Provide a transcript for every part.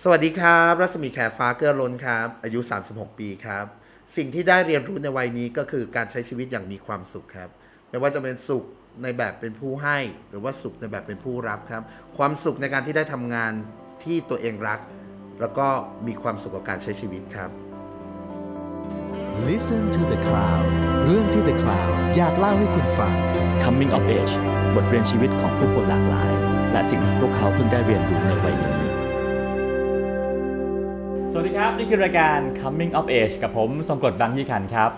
สวัสดีครับ รัศมีแขฟ้าเกื้อล้นครับ อายุ 36 ปีครับ สิ่งที่ได้เรียนรู้ในวัยนี้ก็คือการใช้ชีวิตอย่างมีความสุขครับ ไม่ว่าจะเป็นสุขในแบบเป็นผู้ให้ หรือว่าสุขในแบบเป็นผู้รับครับ ความสุขในการที่ได้ทำงานที่ตัวเองรัก แล้วก็มีความสุขกับการใช้ชีวิตครับ Listen to the Cloud เรื่องที่ The Cloud อยากเล่าให้คุณฟัง Coming of Age บทเรียนชีวิตของผู้คนหลากหลาย และสิ่งที่พวกเขาเพิ่งได้เรียนรู้ในวัยนี้ สวัสดีครับ นี่คือรายการ Coming of Age กับผมทรงกรดบางยี่ขันครับ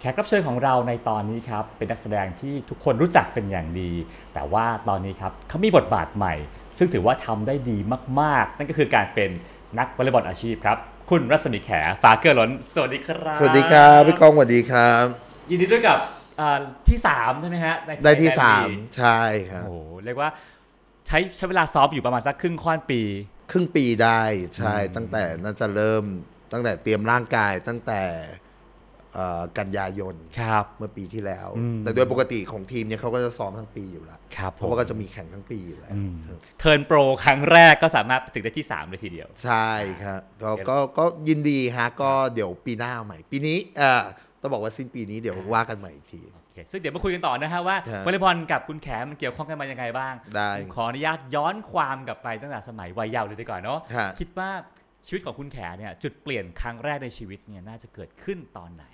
แขกรับเชิญของเราในตอนนี้ครับ เป็นนักแสดงที่ทุกคนรู้จักเป็นอย่างดี แต่ว่าตอนนี้ครับเขามีบทบาทใหม่ ซึ่งถือว่าทำได้ดีมาก ๆ นั่นก็คือการเป็นนักวอลเลย์บอลอาชีพครับ คุณรัศมีแขฟ้าเกลือล้น สวัสดีครับ สวัสดีครับพี่ก้องสวัสดีครับ ยินดีด้วยกับอ่าที่3ใช่ไหมฮะในได้ที่ในสามปีใช่ครับ โอ้โหเรียกว่าใช้ใช้เวลาซ้อมอยู่ประมาณสักครึ่งค่อนปี ครึ่งปีได้ใช่ตั้งแต่น่าจะเริ่มตั้งแต่เตรียมร่างกายตั้งแต่เอ่อกันยายนครับเมื่อปีที่แล้วอืมแต่โดยปกติของทีมเนี่ยเขาก็จะซ้อมทั้งปีอยู่แล้วครับเพราะว่าก็จะมีแข่งทั้งปีอยู่แล้วเทิร์นโปรครั้งแรกก็สามารถไปถึงได้ที่ 3 เลยทีเดียว ใช่ครับก็ก็ก็ยินดีฮะก็เดี๋ยวปีหน้าเอาใหม่ ปีนี้เอ่อต้องบอกว่าสิ้นปีนี้เดี๋ยวว่ากันใหม่อีกทีโอเคซึ่งเดี๋ยวมาคุยกันต่อนะฮะว่าครับวอลเลย์บอลกับคุณแขมันเกี่ยวข้องกันมายังไงบ้าง ได้ผมขออนุญาตย้อนความกลับไปตั้งแต่สมัยวัยเยาว์เลยดีกว่าเนาะครับคิดว่าชีวิตของคุณแขเนี่ยจุดเปลี่ยนครั้งแรกในชีวิตเนี่ยน่าจะเกิดขึ้นตอนไหน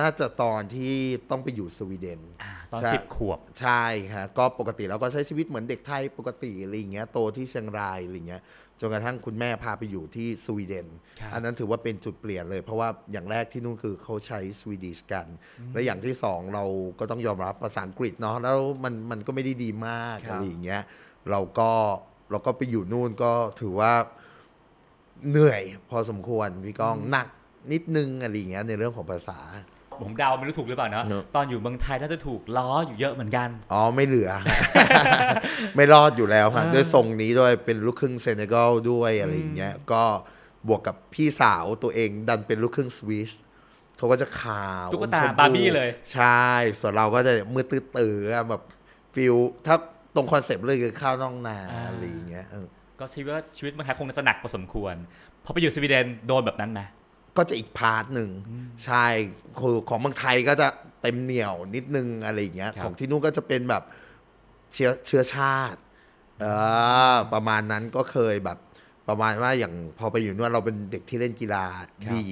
น่าจะตอนที่ต้องไปอยู่สวีเดนอาตอนใช่สิบขวบ ใช่ฮะก็ปกติเราก็ใช้ชีวิตเหมือนเด็กไทยปกติอะไรอย่างเงี้ยโตที่เชียงรายอะไรอย่างเงี้ยจนกระทั่งคุณแม่พาไปอยู่ที่สวีเดน ครับ อันนั้นถือว่าเป็นจุดเปลี่ยนเลย เพราะว่าอย่างแรกที่นู่นคือเขาใช้สวีดิชกัน และอย่างที่สองเราก็ต้องยอมรับภาษาอังกฤษเนาะแล้วมันมันก็ไม่ได้ดีมากครับอะไรอย่างเงี้ยเราก็เราก็ไปอยู่นู่นก็ถือว่า เหนื่อยพอสมควรพี่ก้องหนักนิดนึงอะไรอย่างเงี้ยในเรื่องของภาษา ผมเดาไม่รู้ถูกหรือเปล่าเนาะเนอะตอนอยู่เมืองไทยน่าจะถูกล้ออยู่เยอะเหมือนกัน อ๋อไม่เหลือ ไม่รอดอยู่แล้วฮะด้วยทรงนี้ด้วยเป็นลูกครึ่งเซเนกัลด้วยอะไรอย่างเงี้ยก็บวกกับพี่สาวตัวเองดันเป็นลูกครึ่งสวิสเขาก็จะขาวตุ๊กตาชมพูบาร์บี้เลย ใช่ ส่วนเราก็จะมืดตื้อๆอะแบบ feel ถ้าตรงคอนเซปต์เลยคือข้าวนอกนาอะไรอย่างเงี้ยเออก็ชีวิตว่าชีวิตเมืองไทยคงจะหนักพอสมควรพอไปอยู่สวีเดนโดนแบบนั้นไหม ก็จะอีก part หนึ่งใช่คือของเมืองไทยก็จะเต็มเหนียวนิดนึงอะไรอย่างเงี้ยครับของที่นู่นก็จะเป็นแบบเชื้อเชื้อชาติเออประมาณนั้นก็เคยแบบประมาณว่าอย่างพอไปอยู่นู่นเราเป็นเด็กที่เล่นกีฬาดี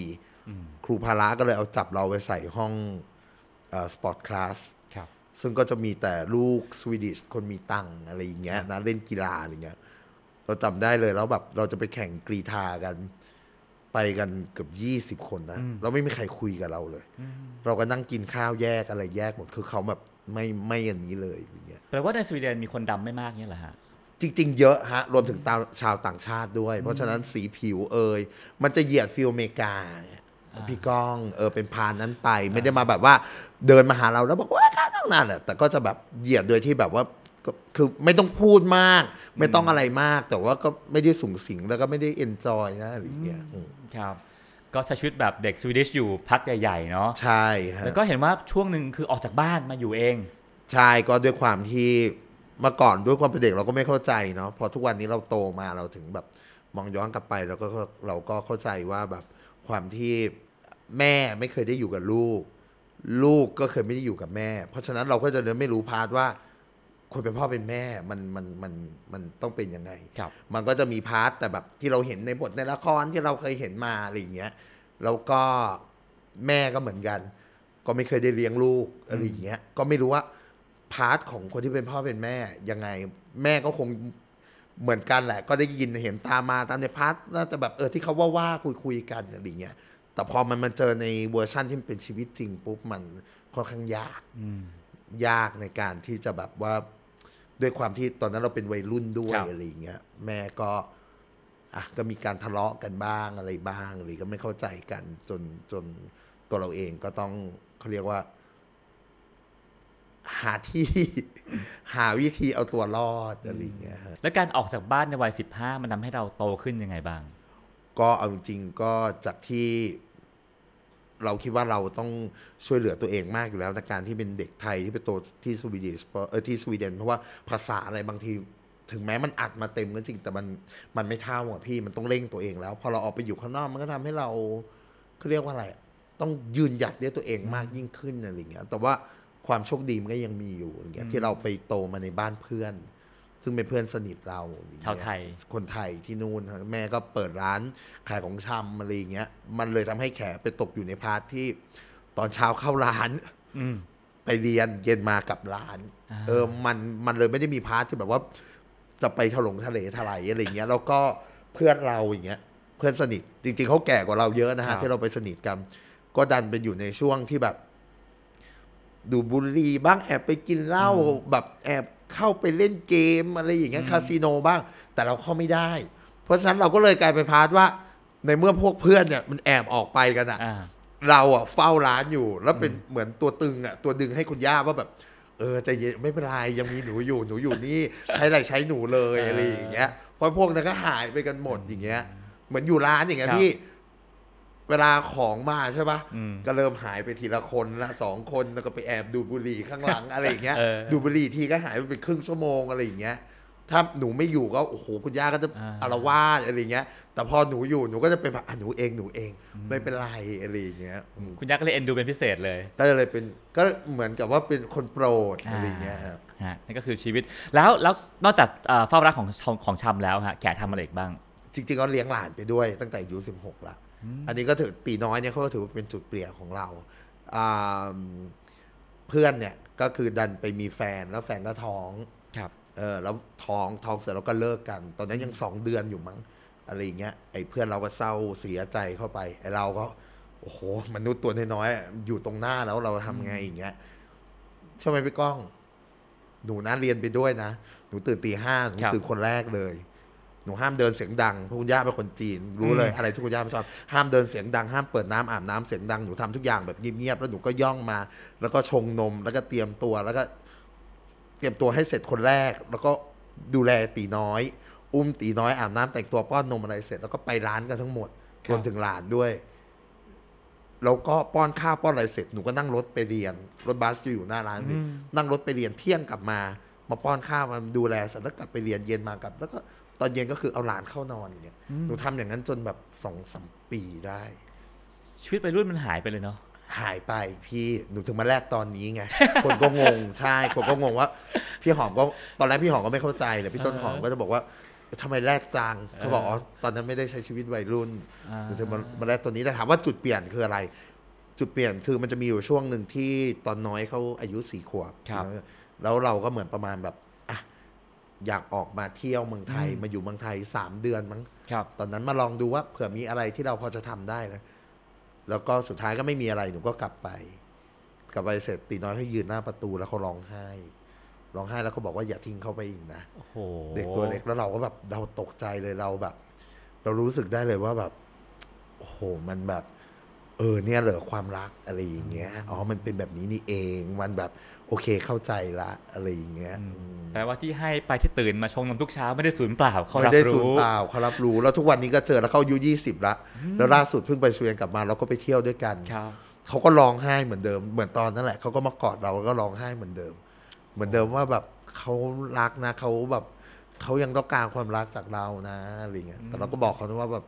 ครูพละก็เลยเอาจับเราไปใส่ห้อง sport class ครับซึ่งก็จะมีแต่ลูก Swedish คนมีตังค์อะไรอย่างเงี้ยนะเล่นกีฬาอะไรเงี้ยเราจำได้เลยแล้วแบบเราจะไปแข่งกรีธากัน ไปกันเกือบยี่สิบคนนะเราไม่มีใครคุยกับเราเลย เราก็นั่งกินข้าวแยกอะไรแยกหมดคือเขาแบบไม่ไม่อย่างนี้เลยอย่างเงี้ยแปลว่าในสวีเดนมีคนดำไม่มากเนี่ยเหรอฮะจริง ๆ เยอะฮะ รวมถึงตามชาวต่างชาติด้วย เพราะฉะนั้นสีผิวเอยมันจะเหยียด feel อเมริกาเนี่ยพี่ก้องเออประมาณนั้นไป ไม่ได้มาแบบว่าเดินมาหาเราแล้วบอกว่าข้าวต้องนานอะแต่ก็จะแบบเหยียดโดยที่แบบว่าก็ คือไม่ต้องพูดมาก ไม่ต้องอะไรมาก แต่ว่าก็ไม่ได้สุงสิงแล้วก็ไม่ได้ enjoy นะอะไรอย่างเงี้ยอืมครับ ก็ใช้ชีวิตแบบเด็ก Swedish อยู่พักใหญ่ๆเนาะใช่ฮะแล้วก็เห็นว่าช่วงหนึ่งคือออกจากบ้านมาอยู่เอง ใช่ก็ด้วยความที่เมื่อก่อนด้วยความเป็นเด็กเราก็ไม่เข้าใจเนาะพอทุกวันนี้เราโตมาเราถึงแบบมองย้อนกลับไปเราก็เราก็เข้าใจว่าแบบความที่แม่ไม่เคยได้อยู่กับลูก ลูกก็เคยไม่ได้อยู่กับแม่ เพราะฉะนั้นเราก็จะเลยไม่รู้ part ว่า คนเป็นพ่อเป็นแม่มันมันมันมันต้องเป็นยังไง ครับ มันก็จะมี part แต่แบบที่เราเห็นในบทในละครที่เราเคยเห็นมาอะไรอย่างเงี้ยแล้วก็แม่ก็เหมือนกัน ก็ไม่เคยได้เลี้ยงลูกอะไรอย่างเงี้ยก็ไม่รู้ว่า part ของคนที่เป็นพ่อเป็นแม่ยังไง แม่ก็คงเหมือนกันแหละ ก็ได้ยินเห็นตามมาตามใน part น่าจะแบบเออที่เขาว่าว่าคุยคุยๆกันอะไรอย่างเงี้ยแต่พอมันมันเจอในเวอร์ชั่นที่มันเป็นชีวิตจริงปุ๊บมันค่อนข้างยาก ยากในการที่จะแบบว่า ด้วยความที่ตอนนั้นเราเป็นวัยรุ่นด้วยครับอะไรอย่างเงี้ยแม่ก็อะก็มีการทะเลาะกันบ้างอะไรบ้างหรือก็ไม่เข้าใจกันจนจนตัวเราเองก็ต้องเขาเรียกว่า หาที่หาวิธีเอาตัวรอดอะไรอย่างเงี้ยฮะแล้วการออกจากบ้านในวัย15มันทำให้เราโตขึ้นยังไงบ้าง ก็เอาจริงๆก็จากที่ เราคิดว่าเราต้องช่วยเหลือตัวเองมากอยู่แล้วในการที่เป็นเด็กไทยที่ไปโตที่สวีเดนเออที่สวีเดนเพราะว่าภาษาอะไรบางทีถึงแม้มันอัดมาเต็มก็จริงแต่มันมันไม่เท่าอะพี่มันต้องเร่งตัวเองแล้ว พอเราออกไปอยู่ข้างนอกมันก็ทำให้เราเขาเรียกว่าอะไร ต้องยืนหยัดด้วยตัวเองมากยิ่งขึ้นอะไรเงี้ยแต่ว่าความโชคดีมันก็ยังมีอยู่อย่างเงี้ยที่เราไปโตมาในบ้านเพื่อน ซึ่งเป็นเพื่อนสนิทเราอย่างเงี้ยชาวไทย คนไทยที่นู่นแม่ก็เปิดร้านขายของชำอะไรอย่างเงี้ย มันเลยทำให้แขไปตกอยู่ใน part ที่ตอนเช้าเข้าร้าน อืม ไปเรียนเย็นมากลับร้าน อ่า เออมันมันเลยไม่ได้มี part ที่แบบว่า จะไปถลงทะเลทลายอะไรอย่างเงี้ย แล้วก็เพื่อนเราอย่างเงี้ย เพื่อนสนิท จริง ๆเขาแก่กว่าเราเยอะนะครัฮะบ ที่เราไปสนิทกันก็ดันเป็นอยู่ในช่วงที่แบบ ดูดบุหรี่บ้างแอบไปกินเหล้าแบบแอบ เข้าไปเล่นเกมอะไรอย่างเงี้ยคาสิโนบ้าง แต่เราเข้าไม่ได้ เพราะฉะนั้นเราก็เลยกลายเป็น part ว่า ในเมื่อพวกเพื่อนเนี่ยมันแอบออกไปกันอะอ่าเราอะเฝ้าร้านอยู่ แล้วเป็นเหมือนตัวตึงอะตัวดึงให้คุณย่าว่าแบบ เออใจเย็นไม่เป็นไรยังมีหนูอยู่หนูอยู่นี่ ใช้อะไรใช้หนูเลยเออออะไรอย่างเงี้ยเพราะพวกนั้นก็หายไปกันหมดอย่างเงี้ย เหมือนอยู่ร้านอย่างเงี้ยครับพี่ เวลาของมาใช่ปะอืมก็เริ่มหายไปทีละคนละสองคนแล้วก็ไปแอบดูดบุหรี่ข้างหลังอะไรอย่างเงี้ยเออดูดบุหรี่ทีก็หายไปเป็นครึ่งชั่วโมงอะไรอย่างเงี้ย ถ้าหนูไม่อยู่ก็โอ้โหคุณย่าก็จะอ่าอารวาสอะไรอย่างเงี้ย แต่พอหนูอยู่หนูก็จะเป็นแบบอะหนูเองหนูเองไม่เป็นไรอะไรอย่างเงี้ยอืมคุณย่าก็เลยเอ็นดูเป็นพิเศษเลย ก็เลยเป็นก็เหมือนกับว่าเป็นคนโปรดอะไรอย่างเงี้ยครับฮะนี่ก็คือชีวิตแล้วแล้วนอกจากเอ่อเฝ้ารักของของของชำแล้วฮะแขทำอะไรอีกบ้าง จริงๆก็เลี้ยงหลานไปด้วยตั้งแต่อายุสิบหกละ อันนี้ก็ถือตีน้อยเนี่ยเขาก็ถือว่าเป็นจุดเปลี่ยนของเราอ่าเพื่อนเนี่ยก็คือดันไปมีแฟนแล้วแฟนก็ท้องครับเออแล้วท้องท้องเสร็จแล้วก็เลิกกัน ตอนนั้นยังสองเดือนอยู่มั้งอะไรอย่างเงี้ยไอ้เพื่อนเราก็เศร้าเสียใจเข้าไปไอ้เราก็โอ้โหมนุษย์ตัวน้อยๆอยู่ตรงหน้าแล้วเราทำไงอย่างเงี้ยใช่ไหมพี่ก้อง หนูนะเรียนไปด้วยนะ หนูตื่นตีห้าหนูครับตื่นคนแรกเลย หนูห้ามเดินเสียงดังเพราะคุณย่าเป็นคนจีน รู้เลยอะไรที่คุณย่าไม่ชอบห้ามเดินเสียงดังห้ามเปิดน้ำอาบน้ำเสียงดังหนูทำทุกอย่างแบบเงียบๆแล้วหนูก็ย่องมา แล้วก็ชงนมแล้วก็เตรียมตัวแล้วก็ เตรียมตัวให้เสร็จคนแรก แล้วก็ดูแลตีน้อย อุ้มตีน้อยอาบน้ำแต่งตัวป้อนนมอะไรเสร็จ แล้วก็ไปร้านกันทั้งหมดครับรวมถึงหลานด้วย แล้วก็ป้อนข้าวป้อนอะไรเสร็จหนูก็นั่งรถไปเรียนรถบัสจะอยู่หน้าร้านพี่นั่งรถไปเรียนเที่ยงกลับมา มาป้อนข้าวมาดูแลเสร็จแล้วกลับไปเรียนเย็นมากลับ แล้วก็ ตอนเย็นก็คือเอาหลานเข้านอนอย่างเงี้ยหนูทำอย่างนั้นจนแบบสองสามปีได้ ชีวิตวัยรุ่นมันหายไปเลยเนาะหายไปพี่หนูถึงมาแรกตอนนี้ไงคนก็งงใช่คนก็งงว่า พี่หอมก็ตอนแรกพี่หอมก็ไม่เข้าใจเลยพี่ต้นหอมก็จะบอกว่าทำไมแรกจังเขาบอกอ๋อตอนนั้นไม่ได้ใช้ชีวิตวัยรุ่นอ่าหนูถึงมามาแรกตัวนี้แต่ถามว่าจุดเปลี่ยนคืออะไร จุดเปลี่ยนคือมันจะมีอยู่ช่วงหนึ่งที่ตอนน้อยเขาอายุสี่ขวบครับแล้วเราก็เหมือนประมาณแบบ อะอยากออกมาเที่ยวเมืองไทยมาอยู่เมืองไทยสามเดือนมั้งครับตอนนั้นมาลองดูว่าเผื่อมีอะไรที่เราพอจะทำได้นะแล้วก็สุดท้ายก็ไม่มีอะไรหนูก็กลับไป กลับไปเสร็จตีน้อยเขายืนหน้าประตูแล้วเขาร้องไห้ร้องไห้แล้วเขาบอกว่าอย่าทิ้งเขาไปอีกนะโอ้โหเด็กตัวเล็กแล้วเราก็แบบเราตกใจเลยเราแบบ เรารู้สึกได้เลยว่าแบบโอ้โหมันแบบ เออเนี่ยเหรอความรักอะไรอย่างเงี้ยอ๋อมันเป็นแบบนี้นี่เอง มันแบบ โอเคเข้าใจละอะไรอย่างเงี้ยอืมแปลว่าที่ให้ไปที่ตื่นมาชงนมทุกเช้าไม่ได้สูญเปล่าเขาไม่รับได้สูญรู้เปล่าเขารับรู้ แล้วทุกวันนี้ก็เจอแล้วเขาอายุยี่สิบละแล้วล่าสุดเพิ่งไปสวีเดนกลับมาเราก็ไปเที่ยวด้วยกันครับเขาก็ร้องไห้เหมือนเดิม เหมือนตอนนั้นแหละเขาก็มากอดเราแล้วก็ร้องไห้เหมือนเดิม เหมือนเดิมว่าแบบเขารักนะเขาแบบเขายังต้องการความรักจากเรานะอะไรเงี้ยแต่เราก็บอกเขาว่าแบบ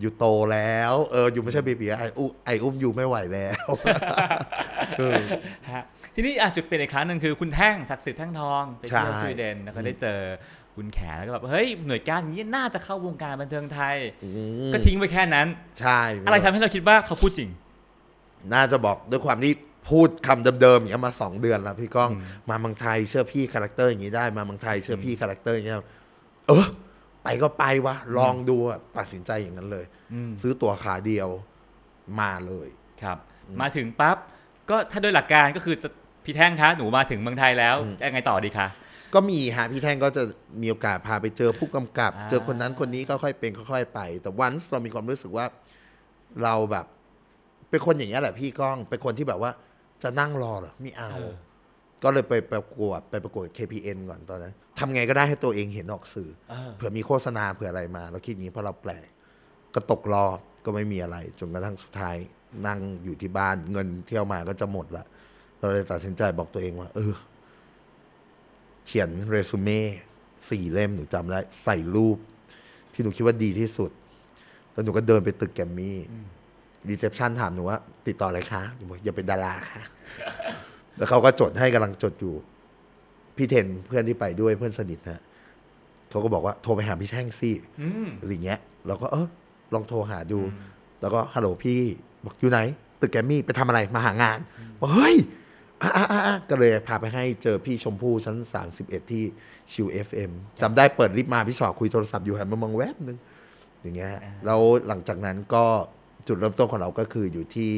อยู่โตแล้วเอออยู่ไม่ใช่เบบีไออุ้มไออุ้มอยู่ไม่ไหวแล้วเออฮะ ทีนี้อะจุดเปลี่ยนอีกครั้งหนึ่งคือคุณแท่งศักดิ์สิทธิ์แท่งทองไปเที่ยวใช่สวีเดนแล้วก็ได้เจอคุณแขแล้วก็แบบเฮ้ยหน่วยก้านนี้น่าจะเข้าวงการบันเทิงไทยอืมก็ทิ้งไว้แค่นั้น ใช่ อะไรทำให้เราคิดว่าเขาพูดจริง น่าจะบอกด้วยความที่พูดคำเดิมๆอย่างเงี้ยมาสองเดือนแล้วพี่ก้องมาเมืองไทยเชื่อพี่ character อย่างนี้ได้มาเมืองไทยเชื่อพี่ character อย่างเงี้ยเออไปก็ไปวะลองดูอะตัดสินใจอย่างนั้นเลยอืมซื้อตั๋วขาเดียวมาเลยครับ มาถึงปั๊บก็ถ้าโดยหลักการก็คือจะ พี่แท่งคะหนูมาถึงเมืองไทยแล้วยังไงต่อดีคะก็มีฮะพี่แท่งก็จะมีโอกาสพาไปเจอผู้กำกับอ่าเจอคนนั้นคนนี้ก็ค่อยเป็นค่อยๆไป แต่วันเรามีความรู้สึกว่าเราแบบ เป็นคนอย่างเงี้ยแหละพี่ก้องเป็นคนที่แบบว่าจะนั่งรอเหรอไม่เอาเออก็เลยไปประกวดไปประกวด KPN ก่อนตอนนั้นทำไงก็ได้ให้ตัวเองเห็นออกสื่อเออเผื่อมีโฆษณาเผื่ออะไรมาเราคิดอย่างนี้เพราะเราแปลกก็ตกรอบก็ไม่มีอะไรจนกระทั่งสุดท้ายนั่งอยู่ที่บ้านเงินเที่ยวมาก็จะหมดละ เราเลยตัดสินใจบอกตัวเองว่า เออ เขียนเรซูเม่สี่เล่มหนูจำได้ใส่รูป ที่หนูคิดว่าดีที่สุด แล้วหนูก็เดินไปตึกแกรมมี่ reception ถามหนูว่า ติดต่ออะไรคะหนูบอกอยากเป็นดาราค่ะ แล้วเขาก็จดให้กำลังจดอยู่ พี่เทนเพื่อนที่ไปด้วยเพื่อนสนิทนะเขาก็บอกว่าโทรไปหาพี่แท่งสิอะไรเงี้ยเราก็เออลองโทรหาดู แล้วก็ฮัลโหลพี่บอกอยู่ไหน ตึกแกรมมี่ไปทำอะไรมาหางานบอกเฮ้ยอะอะอะอะ ก็เลยพาไปให้เจอพี่ชมพู่ชั้น 31 ที่ชิว FM จำได้เปิดลิฟต์มาพี่ชอคุยโทรศัพท์อยู่หันมามองแวบนึง อย่างเงี้ยแล้วหลังจากนั้นก็จุดเริ่มต้นของเราก็คืออยู่ที่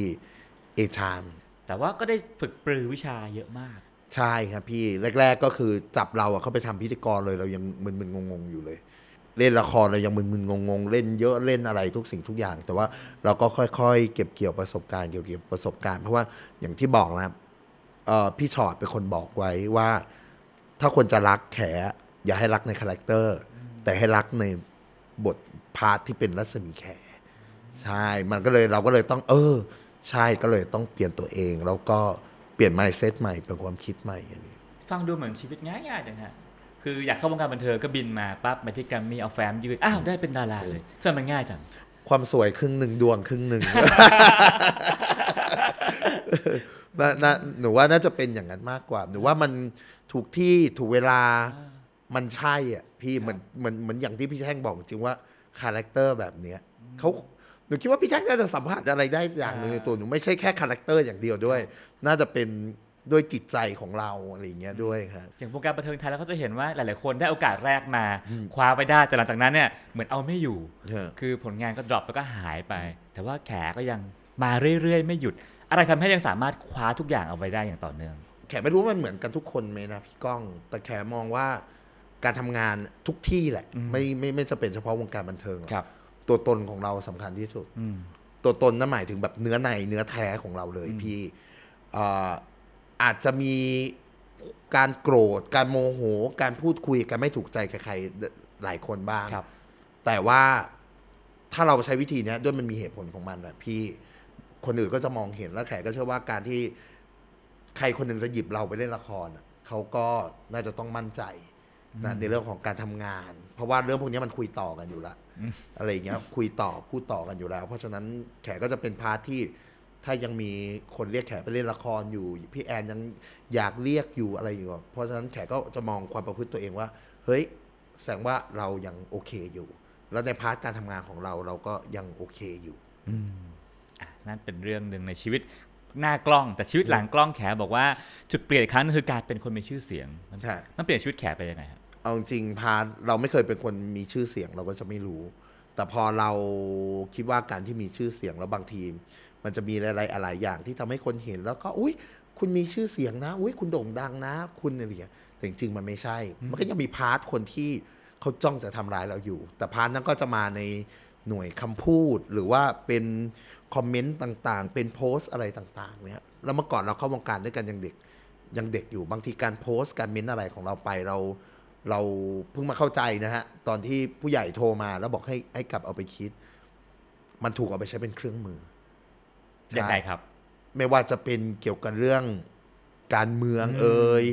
เอชามแต่ว่าก็ได้ฝึกปรือวิชาเยอะมาก ใช่ครับพี่แรก ๆ ก็คือจับเราอะเข้าไปทำพิธีกรเลยเรายังมึนๆงงๆอยู่เลย เล่นละครเรายังมึนๆงงๆ เล่นเยอะเล่นอะไรทุกสิ่งทุกอย่าง แต่ว่าเราก็ค่อยๆ เก็บเกี่ยวประสบการณ์เก็บเกี่ยวประสบการณ์ เพราะว่าอย่างที่บอกนะครับเอ่อ พี่ชอตเป็นคนบอกไว้ว่า ถ้าคนจะรักแข อย่าให้รักใน character แต่ให้รักในบท part ที่เป็นรัศมีแข ใช่ มันก็เลยเราก็เลยต้อง เออ ใช่ก็เลยต้องเปลี่ยนตัวเอง แล้วก็เปลี่ยน mindset ใหม่เป็นความคิดใหม่อันนี้ฟังดูเหมือนชีวิตง่ายๆจังฮะคืออยากเข้าวงการบันเทิงก็บินมาปั๊บมาที่แกรมมี่เอาแฟ้มยืนอ้าวได้เป็นดาราเลยทำไมมันง่ายจังความสวยครึ่งหนึ่งดวงครึ่งหนึ่ง น่าน่าหนูว่าน่าจะเป็นอย่างนั้นมากกว่า หนูว่ามันถูกที่ถูกเวลามันใช่อะพี่เหมือนเหมือนเหมือนอย่างที่พี่แท่งบอกจริงว่าcharacter แบบเนี้ยเขาหนูคิดว่าพี่แท่งน่าจะสัมผัสอะไรได้อย่างหนึ่งในตัวหนูไม่ใช่แค่ character อย่างเดียวด้วย น่าจะเป็นด้วยจิตใจของเราอะไรอย่างเงี้ยด้วยครับอย่างวงการบันเทิงไทยแล้วก็จะเห็นว่าหลาย ๆ คนได้โอกาสแรกมาคว้าไปได้แต่หลังจากนั้นเนี่ยเหมือนเอาไม่อยู่เออคือผลงานก็ drop แล้วก็หายไป แต่ว่าแขก็ยังมาเรื่อย ๆ ไม่หยุด อะไรทำให้ยังสามารถคว้าทุกอย่างเอาไว้ได้อย่างต่อเนื่อง แขไม่รู้ว่ามันเหมือนกันทุกคนไหมนะพี่ก้อง แต่แขมองว่าการทำงานทุกที่แหละ ไม่ไม่ไม่จะเป็นเฉพาะวงการบันเทิงหรอกครับ ตัวตนของเราสำคัญที่สุดอืมตัวตนนั่นหมายถึงแบบเนื้อในเนื้อแท้ของเราเลยพี่เอ่ออาจจะมีการโกรธ การโมโห การพูดคุยกันไม่ถูกใจใครๆหลายคนบ้างครับแต่ว่าถ้าเราใช้วิธีเนี้ยด้วยมันมีเหตุผลของมันแหละพี่ คนอื่นก็จะมองเห็นแล้วแขกก็เชื่อว่าการที่ใครคนหนึ่งจะหยิบเราไปเล่นละครอะเขาก็น่าจะต้องมั่นใจนะในเรื่องของการทำงาน เพราะว่าเรื่องพวกนี้มันคุยต่อกันอยู่ละอะไรอย่างเงี้ยคุยต่อพูดต่อกันอยู่แล้ว เพราะฉะนั้นแขก็จะเป็น part ที่ถ้ายังมีคนเรียกแขไปเล่นละครอยู่ พี่แอนยังอยากเรียกอยู่อะไรอยู่ เพราะฉะนั้นแขก็จะมองความประพฤติตัวเองว่า เฮ้ย แสดงว่าเรายังโอเคอยู่ แล้วใน part การทำงานของเราเราก็ยังโอเคอยู่อะ นั่นเป็นเรื่องหนึ่งในชีวิตหน้ากล้องแต่ชีวิตหลังกล้องแขบอกว่าจุดเปลี่ยนอีกครั้งนึงคือการเป็นคนมีชื่อเสียงมันใช่มันเปลี่ยนชีวิตแขไปยังไงครับเอาจริงๆ part เราไม่เคยเป็นคนมีชื่อเสียงเราก็จะไม่รู้ แต่พอเราคิดว่าการที่มีชื่อเสียงแล้วบางทีมันจะมีอะไรอะไรอย่างที่ทำให้คนเห็นแล้วก็อุ้ยคุณมีชื่อเสียงนะ อุ้ยคุณโด่งดังนะ คุณอะไรอย่างเงี้ยแต่จริงๆมันไม่ใช่ มันก็ยังมี part คนที่เขาจ้องจะทำร้ายเราอยู่ แต่พาร์ทนั้นก็จะมาในหน่วยคำพูดหรือว่าเป็น คอมเมนต์ต่างๆ เป็นโพสต์อะไรต่างๆเนี่ยแล้วเมื่อก่อนเราเข้าวงการด้วยกันยังเด็กยังเด็กอยู่บางทีการโพสต์การเม้นต์อะไรของเราไปเราเราเพิ่งมาเข้าใจนะฮะ ตอนที่ผู้ใหญ่โทรมาแล้วบอกให้ให้กลับเอาไปคิด มันถูกเอาไปใช้เป็นเครื่องมือยังไงครับ ไม่ว่าจะเป็นเกี่ยวกับเรื่องการเมืองเอ่ย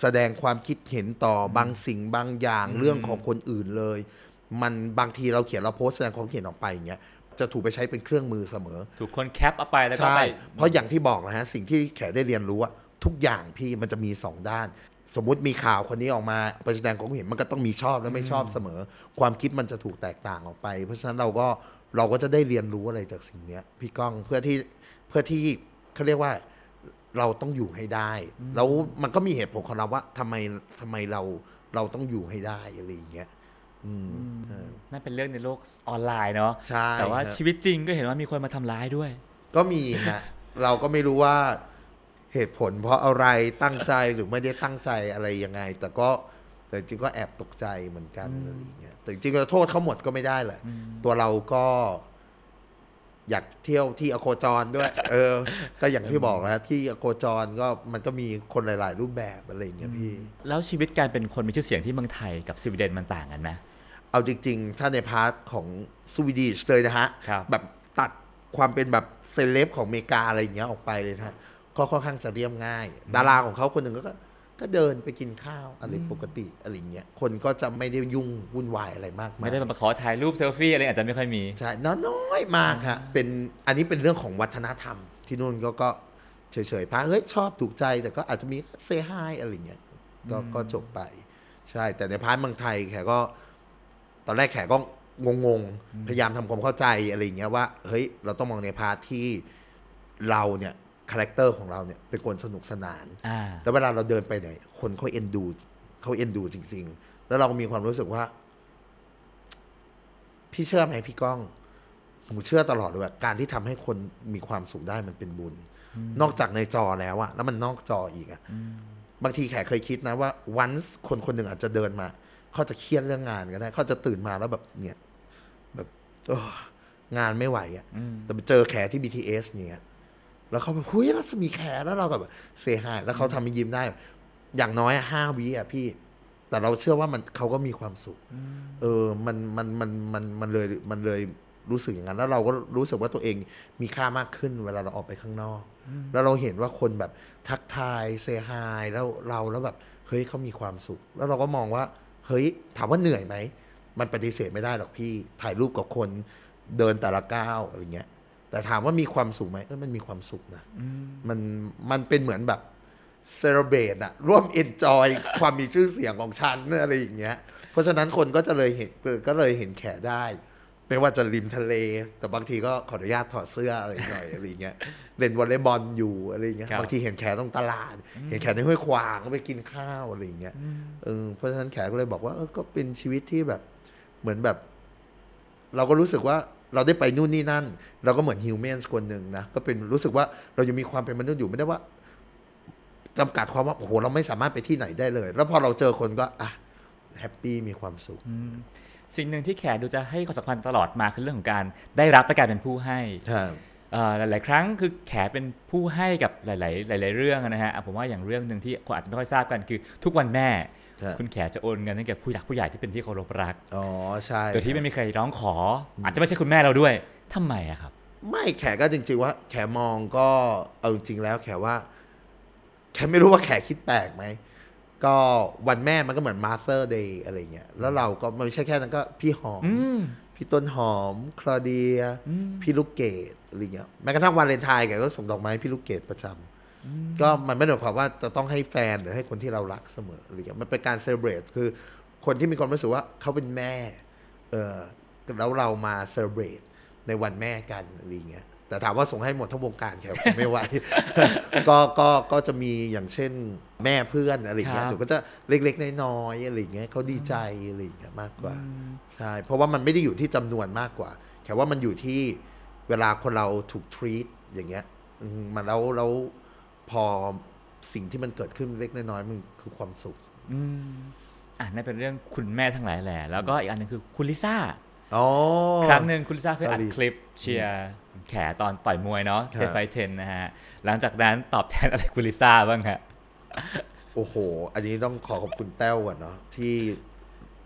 แสดงความคิดเห็นต่อบางสิ่งบางอย่างเรื่องของคนอื่นเลย มันบางทีเราเขียนเราโพสต์แสดงความคิดเห็นออกไปอย่างเงี้ย จะถูกไปใช้เป็นเครื่องมือเสมอ ถูกคนแคปเอาไปแล้วก็ใช่ ไปเพราะอย่างที่บอกนะฮะสิ่งที่แขกได้เรียนรู้ว่าทุกอย่างพี่มันจะมีสองด้าน สมมุติมีข่าวคนนี้ออกมาไปแสดงความเห็นมันก็ต้องมีชอบและไม่ชอบเสมอ ความคิดมันจะถูกแตกต่างออกไป เพราะฉะนั้นเราก็เราก็จะได้เรียนรู้อะไรจากสิ่งเนี้ยพี่ก้องเพื่อที่เพื่อที่เขาเรียกว่าเราต้องอยู่ให้ได้ แล้วมันก็มีเหตุผลของเราว่าทำไมทำไมเราเราต้องอยู่ให้ได้อะไรอย่างเงี้ย อืมเออนั่นเป็นเรื่องในโลกออนไลน์เนาะใช่แต่ว่าครับ ชีวิตจริงก็เห็นว่ามีคนมาทำร้ายด้วย ก็มีฮะ เราก็ไม่รู้ว่าเหตุผลเพราะอะไรตั้งใจหรือไม่ได้ตั้งใจอะไรยังไง แต่ก็แต่จริงก็แอบตกใจเหมือนกันอะไรอย่างเงี้ยแต่จริงๆเราโทษเขาหมดก็ไม่ได้แหละ ตัวเราก็ อยากเที่ยวที่อโคจรด้วย เออ ก็อย่างที่บอกแล้วที่อโคจรก็มันก็มีคนหลาย ๆ รูปแบบอะไรอย่างเงี้ยพี่ แล้วชีวิตการเป็นคนมีชื่อเสียงที่เมืองไทยกับสวีเดนมันต่างกันไหม เอาจริง ๆ ถ้าใน part ของ Swedish เลยนะฮะ ครับ แบบตัดความเป็นแบบเซเลบของอเมริกาอะไรอย่างเงี้ยออกไปเลยนะฮะก็ค่อนข้างจะเรียบง่าย ดาราของเขาคนหนึ่งก็ก็เดินไปกินข้าวอะไรปกติอะไรเงี้ยคนก็จะไม่ได้ยุ่งวุ่นวายอะไรมากมาย ไม่ได้มาขอถ่ายรูปเซลฟี่อะไรอาจจะไม่ค่อยมี ใช่น้อยน้อยมากฮะเป็นอันนี้เป็นเรื่องของวัฒนธรรม ที่นู่นก็ก็เฉยๆพาเฮ้ยชอบถูกใจแต่ก็อาจจะมี say hi อะไรเงี้ยก็ก็จบไป ใช่แต่ใน part เมืองไทยแขก็ ตอนแรกแขก็งงๆ พยายามทำความเข้าใจอะไรอย่างเงี้ยว่า เฮ้ย เราต้องมองใน part ที่เราเนี่ย character ของเราเนี่ยเป็นคนสนุกสนานอ่าแล้วเวลาเราเดินไปไหน คนเขาเอ็นดูเขาเอ็นดูจริง ๆ แล้วเราก็มีความรู้สึกว่า พี่เชื่อไหมพี่ก้องผมเชื่อตลอดเลยว่าการที่ทำให้คนมีความสุขได้มันเป็นบุญ นอกจากในจอแล้วอะแล้วมันนอกจออีกอะบางทีแขกเคยคิดนะว่าวันคนคนหนึ่งอาจจะเดินมา เขาจะเครียดเรื่องงานก็ได้เขาจะตื่นมาแล้วแบบเนี่ยแบบโอ้งานไม่ไหวอะแต่ไปเจอแขกที่ BTS เนี่ยแล้วเขาแบบหุยรัศมีแขแล้วเราก็แบบเซฮายแล้วเขาทำให้ยิ้มได้ อย่างน้อยอะห้าวิอะพี่ แต่เราเชื่อว่ามันเขาก็มีความสุข เออมันมันมันมันมันเลยมันเลยรู้สึกอย่างนั้น แล้วเราก็รู้สึกว่าตัวเองมีค่ามากขึ้น เวลาเราออกไปข้างนอก แล้วเราเห็นว่าคนแบบทักทายเซฮายแล้วเราแล้วแบบเฮ้ยเขามีความสุข แล้วเราก็มองว่า เฮ้ยถามว่าเหนื่อยไหม มันปฏิเสธไม่ได้หรอกพี่ถ่ายรูปกับคนเดินแต่ละก้าวอะไรเงี้ย แต่ถามว่ามีความสุขไหมเออมันมีความสุขนะมันมันเป็นเหมือนแบบ celebrate อะร่วม enjoy ความมีชื่อเสียงของฉันอะไรอย่างเงี้ย เพราะฉะนั้นคนก็จะเลยเห็นก็เลยเห็นแขได้ ไม่ว่าจะริมทะเล แต่บางทีก็ขออนุญาตถอดเสื้ออะไรหน่อยอะไรอย่างเงี้ยเล่นวอลเลย์บอลอยู่อะไรอย่างเงี้ยครับบางทีเห็นแขตรงตลาด เห็นแขในห้วยขวางก็ไปกินข้าวอะไรอย่างเงี้ยเออเพราะฉะนั้นแขก็เลยบอกว่าเออก็เป็นชีวิตที่แบบเหมือนแบบ เราก็รู้สึกว่าเราได้ไปนู่นนี่นั่น เราก็เหมือนฮิวแมนคนหนึ่งนะก็เป็นรู้สึกว่าเรายังมีความเป็นมนุษย์อยู่ไม่ได้ว่าจำกัดความว่าโอ้โหเราไม่สามารถไปที่ไหนได้เลย แล้วพอเราเจอคนก็อะแฮปปี้มีความสุข สิ่งหนึ่งที่แขดูจะให้ความสำคัญตลอดมาคือเรื่องของการได้รับและการเป็นผู้ให้ครับเอ่อหลาย ๆ ครั้งคือแขเป็นผู้ให้กับหลาย ๆ หลาย ๆ เรื่องนะฮะอะผมว่าอย่างเรื่องหนึ่งที่คนอาจจะไม่ค่อยทราบกันคือทุกวันแม่ ครับ คุณแขจะโอนเงินให้แก่ผู้หลักผู้ใหญ่ที่เป็นที่เคารพรัก อ๋อใช่โดยที่ไม่มีใครร้องขอ อาจจะไม่ใช่คุณแม่เราด้วยทำไมอะครับ ไม่แขก็จริงๆว่า แขมองก็เอาจริงๆแล้วแขว่า แขไม่รู้ว่าแขคิดแปลกไหม ก็วันแม่มันก็เหมือน Mother's Day อะไรเงี้ย แล้วเราก็ไม่ใช่แค่นั้นก็พี่หอม พี่ต้นหอม คลอเดีย พี่ลูกเกดอะไรเงี้ย แม้กระทั่งวันวาเลนไทน์แขก็ส่งดอกไม้ให้พี่ลูกเกดประจำก็มันไม่ได้หมายความว่าจะต้องให้แฟนหรือให้คนที่เรารักเสมออะไรเงี้ย มันเป็นการเซเลบรตคือคนที่มีความรู้สึกว่าเขาเป็นแม่ เออแล้วเรามาเซเลบรตในวันแม่กันอะไรเงี้ย แต่ถามว่าส่งให้หมดทั้งวงการแขกคงไม่ไหวก็ก็ก็จะมีอย่างเช่นแม่เพื่อนอะไรเงี้ยครับหนูก็จะเล็กๆน้อยๆอะไรเงี้ยเขาดีใจอะไรเงี้ยมากกว่าใช่เพราะว่ามันไม่ได้อยู่ที่จำนวนมากกว่า แค่ว่ามันอยู่ที่เวลาคนเราถูก treat อย่างเงี้ยอืมมันแล้วแล้วพอสิ่งที่มันเกิดขึ้นเล็กน้อยๆมันคือความสุขอืมอะนั่นเป็นเรื่องคุณแม่ทั้งหลายแหละแล้วก็อีกอันหนึงคือคุณลิซ่าอ๋อครั้งหนึ่งคุณลิซ่าเคยอัดสลิดคลิป เชียร์แขตอนต่อยมวยเนาะครับนไฟเทนนะฮะ หลังจากนั้นตอบแทนอะไรคุณลิซ่าบ้างฮะโอ้โห อันนี้ต้องขอขอบคุณแต้วก่อนเนาะที่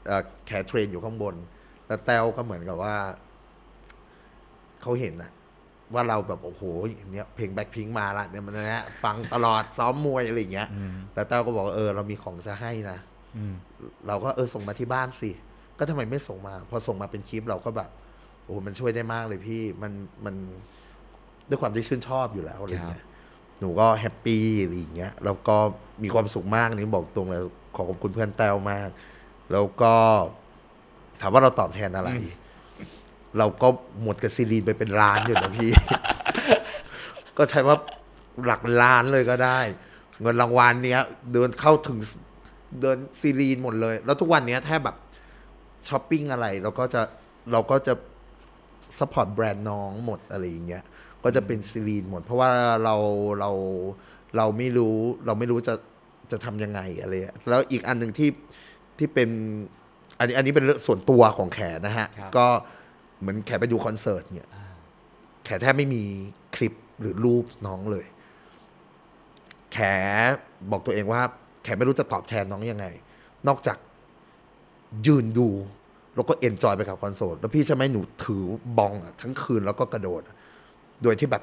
เอ่อแคร์เทรนอยู่ข้างบน แล้วแต้วก็เหมือนกับว่า เขาเห็นอะว่าเราแบบโอ้โหอย่างเนี้ยเพลงแบ็คพิงมาละเนี่ยมันนะฮะฟังตลอดซ้อมมวยอะไรอย่างเงี้ย แล้วแต้วก็บอกว่าเออเรามีของจะให้นะอืมเราก็เออส่งมาที่บ้านสิ ก็ทำไมไม่ส่งมา พอส่งมาเป็นคลิปเราก็แบบ โอ้โหมันช่วยได้มากเลยพี่มันมันด้วยความที่ชื่นชอบอยู่แล้วอะไรเงี้ยหนูก็ happy อะไรอย่างเงี้ยแล้วก็มีความสุขมากนี่บอกตรงเลยขอขอบคุณเพื่อนแต้วมาก แล้วก็ถามว่าเราตอบแทนอะไร เราก็หมดกับ Celine ไปเป็นล้านอยู่นะพี่ ก็ใช้ว่าหลักล้านเลยก็ได้ เงินรางวัลเนี้ย เดินเข้าถึงเดิน Celine หมดเลย แล้วทุกวันเนี้ยแทบแบบช้อปปิ้งอะไร เราก็จะเราก็จะ support brand น้องหมดอะไรอย่างเงี้ยก็จะเป็น Celine หมด เพราะว่าเราเราเราไม่รู้เราไม่รู้จะจะทำยังไงอะไรอะแล้วอีกอันหนึ่งที่ที่เป็นอันนี้อันนี้เป็นเรื่องส่วนตัวของแขนะฮะครับก็เหมือนแขไปดูคอนเสิร์ตเนี่ย แขแทบไม่มีคลิปหรือรูปน้องเลย แขบอกตัวเองว่า แขไม่รู้จะตอบแทนน้องยังไง นอกจากยืนดู แล้วก็เอนจอยไปกับคอนเสิร์ตแล้วพี่ใช่ไหมหนูถือบองอะทั้งคืนแล้วก็กระโดด โดยที่แบบ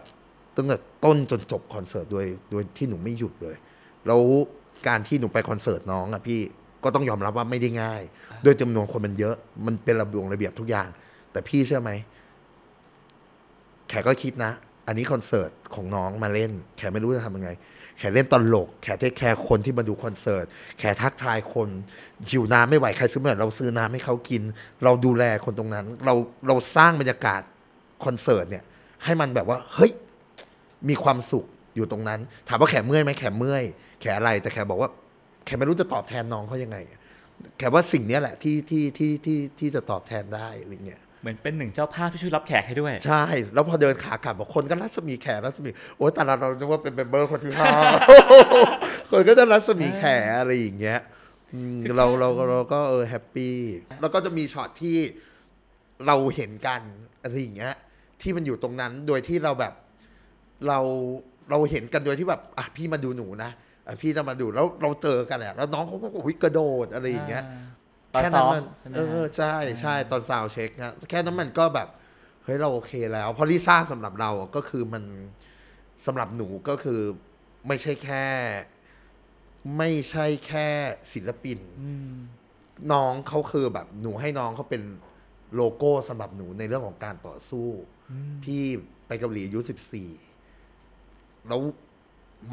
ตั้งแต่ต้นจนจบคอนเสิร์ตโดยโดยที่หนูไม่หยุดเลย แล้วการที่หนูไปคอนเสิร์ตน้องอะพี่ก็ต้องยอมรับว่าไม่ได้ง่าย โดยจำนวนคนมันเยอะ มันเป็นระเบียงระเบียบทุกอย่าง แต่พี่เชื่อไหม แขก็คิดนะ อันนี้คอนเสิร์ตของน้องมาเล่น แขไม่รู้จะทำยังไง แขเล่นตลก แข take care คนที่มาดูคอนเสิร์ต แขทักทายคนหิวน้ำไม่ไหวใครซื้อมาเราซื้อน้ำให้เขากิน เราดูแลคนตรงนั้น เราเราสร้างบรรยากาศคอนเสิร์ตเนี่ย ให้มันแบบว่าเฮ้ยมีความสุขอยู่ตรงนั้น ถามว่าแขกเมื่อยไหมแขกเมื่อยแขกอะไรแต่แขกบอกว่าแขกไม่รู้จะตอบแทนน้องเขายังไง แขกว่าสิ่งนี้แหละที่ที่ที่ที่ที่จะตอบแทนได้อะไรเงี้ย เหมือนเป็นหนึ่งเจ้าภาพที่ช่วยรับแขกให้ด้วย ใช่ แล้วพอเดินขากลับบอกคนก็รัศมีแขรัศมีโอ้แต่ละเรานึกว่าเป็นเมมเบอร์คนที่ห้าคนก็จะรัศมีแขอะไรอย่างเงี้ยอืมเราเราเราก็เออ happy แล้วก็จะมีช็อตที่เราเห็นกันอะไรอย่างเงี้ยที่มันอยู่ตรงนั้นโดยที่เราแบบเราเราเห็นกันโดยที่แบบอะพี่มาดูหนูนะอะพี่จะมาดูแล้วเราเจอกันอะแล้วน้องเขาก็อุ้ยกระโดดอะไรอย่างเงี้ยตอน แค่ซ้นั้อนมมันใช่ไหมเอฮะอใช่ใช่ตอน soundcheck นะแค่นั้นมันก็แบบเฮ้ยเราโอเคแล้วเพราะลิซ่าสำหรับเราอะก็คือมันสำหรับหนูก็คือไม่ใช่แค่ ไม่ใช่แค่ศิลปินน้องเขาคือแบบหนูให้น้องเขาเป็นโลโก้สำหรับหนูในเรื่องของการต่อสู้ พี่ไปเกาหลีอายุสิบสี่แล้ว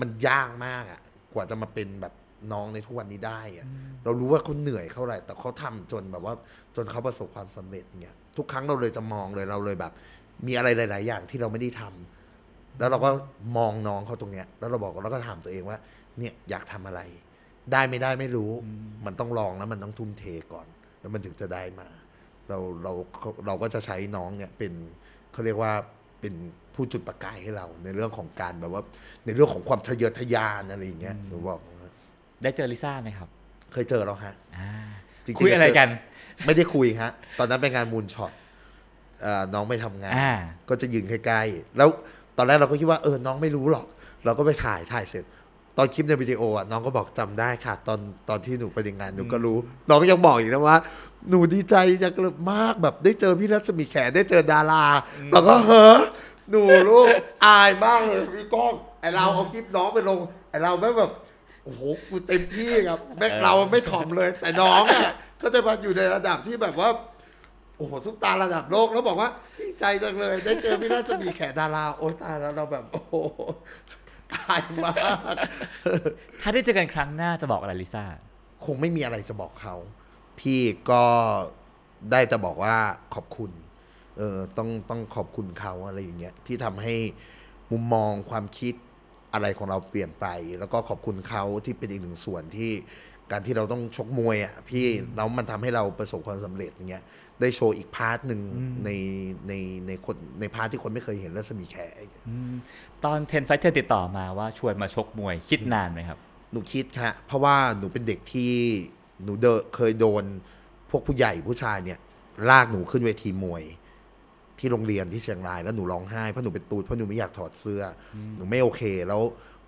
มันยากมากอะกว่าจะมาเป็นแบบ น้องในทุกวันนี้ได้อะเรารู้ว่าเขาเหนื่อยเขาอะไรแต่เขาทำจนแบบว่าจนเขาประสบความสำเร็จอย่างเงี้ยทุกครั้งเราเลยจะมองเลยเราเลยแบบ มีอะไรหลาย ๆ อย่างที่เราไม่ได้ทำแล้วเราก็มองน้องเขาตรงเนี้ย แล้วเราบอกเราก็ถามตัวเองว่า เนี่ยอยากทำอะไร ได้ไม่ได้ไม่รู้ มันต้องลองแล้วมันต้องทุ่มเทก่อน แล้วมันถึงจะได้มา เราเราเราก็จะใช้น้องเนี่ยเป็นเขาเรียกว่าเป็นผู้จุดประกายให้เราในเรื่องของการแบบว่า ในเรื่องของความทะเยอทะยานอะไรอย่างเงี้ยหนูบอก ได้เจอลิซ่าไหมครับ เคยเจอแล้วฮะอ่าจริงๆคุยอะไรกัน ไม่ได้คุยฮะ ตอนนั้นเป็นงานมูลช็อตเอ่อน้องไปทำงานอ่าก็จะยืนใกล้ๆแล้วตอนแรกเราก็คิดว่าเออน้องไม่รู้หรอก เราก็ไปถ่ายถ่ายเสร็จ ตอนคลิปในวิดีโออะน้องก็บอกจำได้ค่ะ ตอนตอนที่หนูไปในงานหนูก็รู้ น้องก็ยังบอกอีกนะว่า หนูดีใจจังเลยมากแบบได้เจอพี่รัศมีแขได้เจอดาราเราก็เฮ้อหนูลูกอายมากเลยพี่ก้องไอเราเอาคลิปน้องไปลงไอเราไม่แบบ โอ้โหกูเต็มที่ครับแม่งเราไม่ถ่อมเลย แต่น้องอะก็จะมาอยู่ในระดับที่แบบว่า โอ้โหซุปตาระดับโลกแล้วบอกว่าดีใจจังเลย ได้เจอพี่รัศมีแขดาราโอ้ยตายแล้วเราแบบ โอ้โหตายมากถ้าได้เจอกันครั้งหน้าจะบอกอะไรลิซ่าคงไม่มีอะไรจะบอกเขา พี่ก็ได้แต่บอกว่าขอบคุณ เออต้องต้องขอบคุณเขาอะไรอย่างเงี้ยที่ทำให้มุมมองความคิด อะไรของเราเปลี่ยนไป แล้วก็ขอบคุณเขาที่เป็นอีกหนึ่งส่วนที่การที่เราต้องชกมวยอะพี่แล้วมันทำให้เราประสบความสำเร็จอย่างเงี้ยได้โชว์อีก part หนึ่งในในในคนใน part ที่คนไม่เคยเห็นรัศมีแขอย่างเงี้ยตอน Ten Fight Ten ติดต่อมาว่าชวนมาชกมวยคิดนานไหมครับ หนูคิดฮะเพราะว่าหนูเป็นเด็กที่หนูเดนเคยโดนพวกผู้ใหญ่ผู้ชายเนี่ยลากหนูขึ้นเวทีมวย ที่โรงเรียนที่เชียงรายแล้วหนูร้องไห้เพราะหนูเป็นตูดเพราะหนูไม่อยากถอดเสื้ออหนูไม่โอเคแล้ว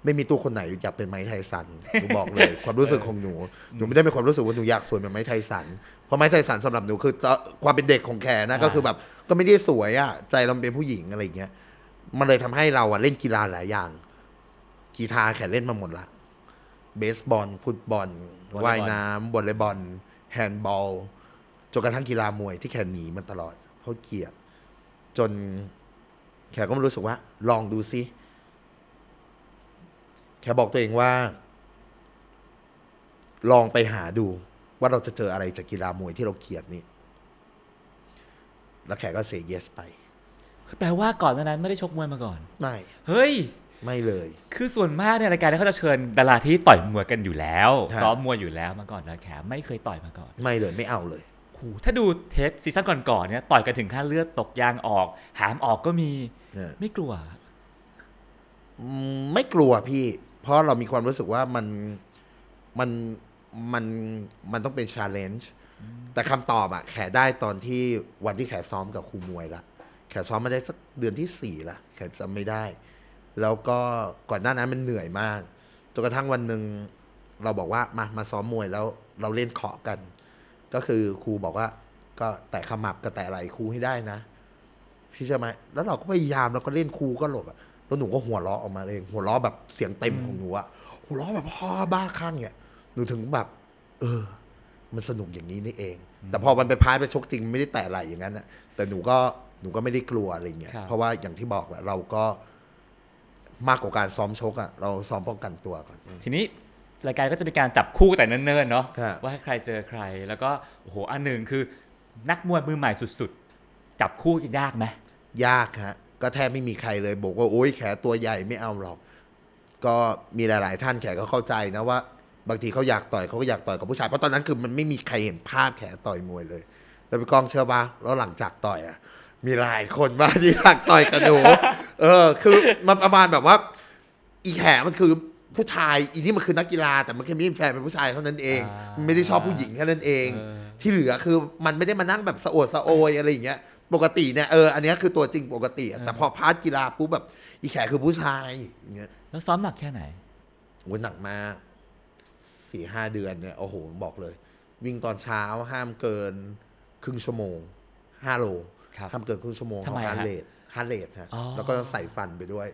ไม่มีตัวคนไหนอยากเป็นไม้ไทสันหนูบอกเลย ความรู้สึกของหนูหนูไม่ได้เป็นความรู้สึกว่าหนูอยากสวยเหมือนไม้ไทสันเพราะไม้ไทสันสำหรับหนูคือตอนความเป็นเด็กของแขนะก็คือแบบก็ไม่ได้สวยอะใจเราเป็นผู้หญิงอะไรอย่างเงี้ยมันเลยทำให้เราอะเล่นกีฬาหลายอย่าง กีฬาแขเล่นมาหมดละเบสบอล ฟุตบอลวอลเลย์บอลว่ายน้ำวอลเลย์บอลแฮนด์บอลจนกระทั่งกีฬามวยที่แขหนีมันตลอดเพราะเกลียด จนแขก็มารู้สึกว่า ลองดูซิแขบอกตัวเองว่า ลองไปหาดู ว่าเราจะเจออะไรจากกีฬามวยที่เราเกลียดนี่แล้วแขก็เซเยสไปแปลว่าก่อนหนานั้นไม่ได้ชกมวยมาก่อน ไม่ เฮ้ย ไม่เลย คือส่วนมากเนี่ยรายการนี้เขาจะเชิญดาราที่ต่อยมวยกันอยู่แล้วครับซ้อมมวยอยู่แล้วมาก่อนแล้วแขไม่เคยต่อยมาก่อน ไม่เลยไม่เอาเลยโหถ้าดูเทป season ก่อนๆเนี่ยต่อยกันถึงขั้นเลือดตกยางออก หามออกก็มีเออไม่กลัวอืมไม่กลัวพี่ เพราะเรามีความรู้สึกว่ามันมันมันมันต้องเป็น challenge แต่คำตอบอะแขได้ตอนที่วันที่แขซ้อมกับครูมวยละแขซ้อมมาได้สักเดือนที่สี่ละแขจำไม่ได้ แล้วก็ก่อนหน้านั้นมันเหนื่อยมากจนกระทั่งวันหนึ่งเราบอกว่ามามาซ้อมมวยแล้วเราเล่นเคาะกัน ก็คือครูบอกว่า ก็แตะขมับกับแตะไหล่ครูให้ได้นะพี่ใช่อไหมแล้วเราก็พยายามเราก็เล่นครูก็หลบอะแล้วหนูก็หัวเราะออกมาเองหัวเราะแบบเสียงเต็มของหนูอะหัวเราะแบบพ่อบ้าคลั่งเนี่ยหนูถึงแบบ เออ มันสนุกอย่างนี้นี่เอง แต่พอมันไปพายไปชกจริงไม่ได้แตะไหลอย่างนั้นนะแต่หนูก็หนูก็ไม่ได้กลัวอะไรเงี้ยครับเพราะว่าอย่างที่บอกแหละเราก็มากกว่าการซ้อมชกอะเราซ้อมป้องกันตัวก่อน ทีนี้ รายการก็จะมีการจับคู่แต่เนิ่นๆเนาะครับว่าให้ใครเจอใคร แล้วก็โอ้โหอันหนึ่งคือนักมวยมือใหม่สุดๆ จับคู่กันยากไหมยากฮะก็แทบไม่มีใครเลยบอกว่าโอ้ยแขตัวใหญ่ไม่เอาหรอก ก็มีหลาย ๆ ท่านแขก็เข้าใจนะว่า บางทีเขาอยากต่อยเขาก็อยากต่อยกับผู้ชายเพราะตอนนั้นคือมันไม่มีใครเห็นภาพแขต่อยมวยเลย แล้วพี่ก้องเชื่อปะแล้วหลังจากต่อยอะ มีหลายคนมากที่อยากต่อยกับหนูเออ คือมันประมาณแบบว่า อีแขมันคือ ผู้ชายอีนี่มันคือนักกีฬา แต่มันแค่มีแฟนเป็นผู้ชายเท่านั้นเอง อ่ามันไม่ได้ชอบผู้หญิงแค่นั้นเองเออที่เหลือคือมันไม่ได้มานั่งแบบสะโอดสะโอยอะไรอย่างเงี้ย ปกติเนี่ยเอออันเนี้ยคือตัวจริงปกติอะแต่พอพาร์ทกีฬาปุ๊บแบบอีแขคือผู้ชายอย่างเงี้ย แล้วซ้อมหนักแค่ไหน โอ้ยหนักมากสี่ห้าเดือนเนี่ย โอ้โห บอกเลย วิ่งตอนเช้าห้ามเกินครึ่งชั่วโมงห้าโลครับห้ามเกินครึ่งชั่วโมงทำไม heart ฮะ rate heart rate ฮะ อ๋อ แล้วก็ใส่ฟันไปด้วย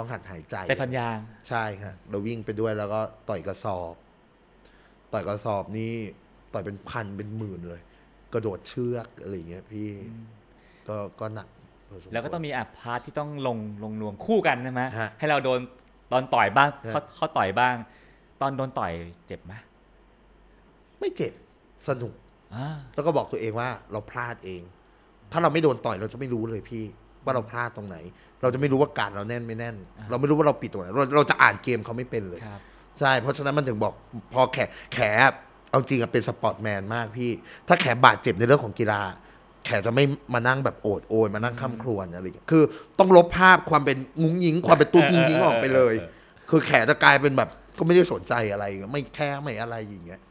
ต้องหัดหายใจ ใส่ฟันยาง ใช่ครับเราวิ่งไปด้วยแล้วก็ต่อยกระสอบ ต่อยกระสอบนี่ต่อยเป็นพันเป็นหมื่นเลย กระโดดเชือกอะไรอย่างเงี้ยพี่ก็ก็หนักพอสมควรแล้วก็ต้องมีอะ part ที่ต้องลงลงนวมคู่กันใช่ไหมฮะให้เราโดนตอนต่อยบ้างฮะเขาเขาต่อยบ้าง ตอนโดนต่อยเจ็บไหมไม่เจ็บสนุกอ่าแล้วก็บอกตัวเองว่าเราพลาดเอง ถ้าเราไม่โดนต่อยเราจะไม่รู้เลยพี่ ว่าเราพลาดตรงไหน เราจะไม่รู้ว่าการเราแน่นไม่แน่น เราไม่รู้ว่าเราปิดตรงไหนเราเราจะอ่านเกมเขาไม่เป็นเลยครับใช่เพราะฉะนั้นมันถึงบอกพอแขแขเอาจริงอะเป็นสปอร์ตแมนมากพี่ ถ้าแขบาดเจ็บในเรื่องของกีฬา แขจะไม่มานั่งแบบโอดโอยมานั่งข้ามครวญอะไรอย่างเงี้ยคือต้องลบภาพความเป็นงุ้งยิง ความเป็นตุ๊ดงุ้งยิงออกไปเลย คือแขจะกลายเป็นแบบก็ไม่ได้สนใจอะไร ไม่แค่ไม่อะไรอย่างเงี้ยอืม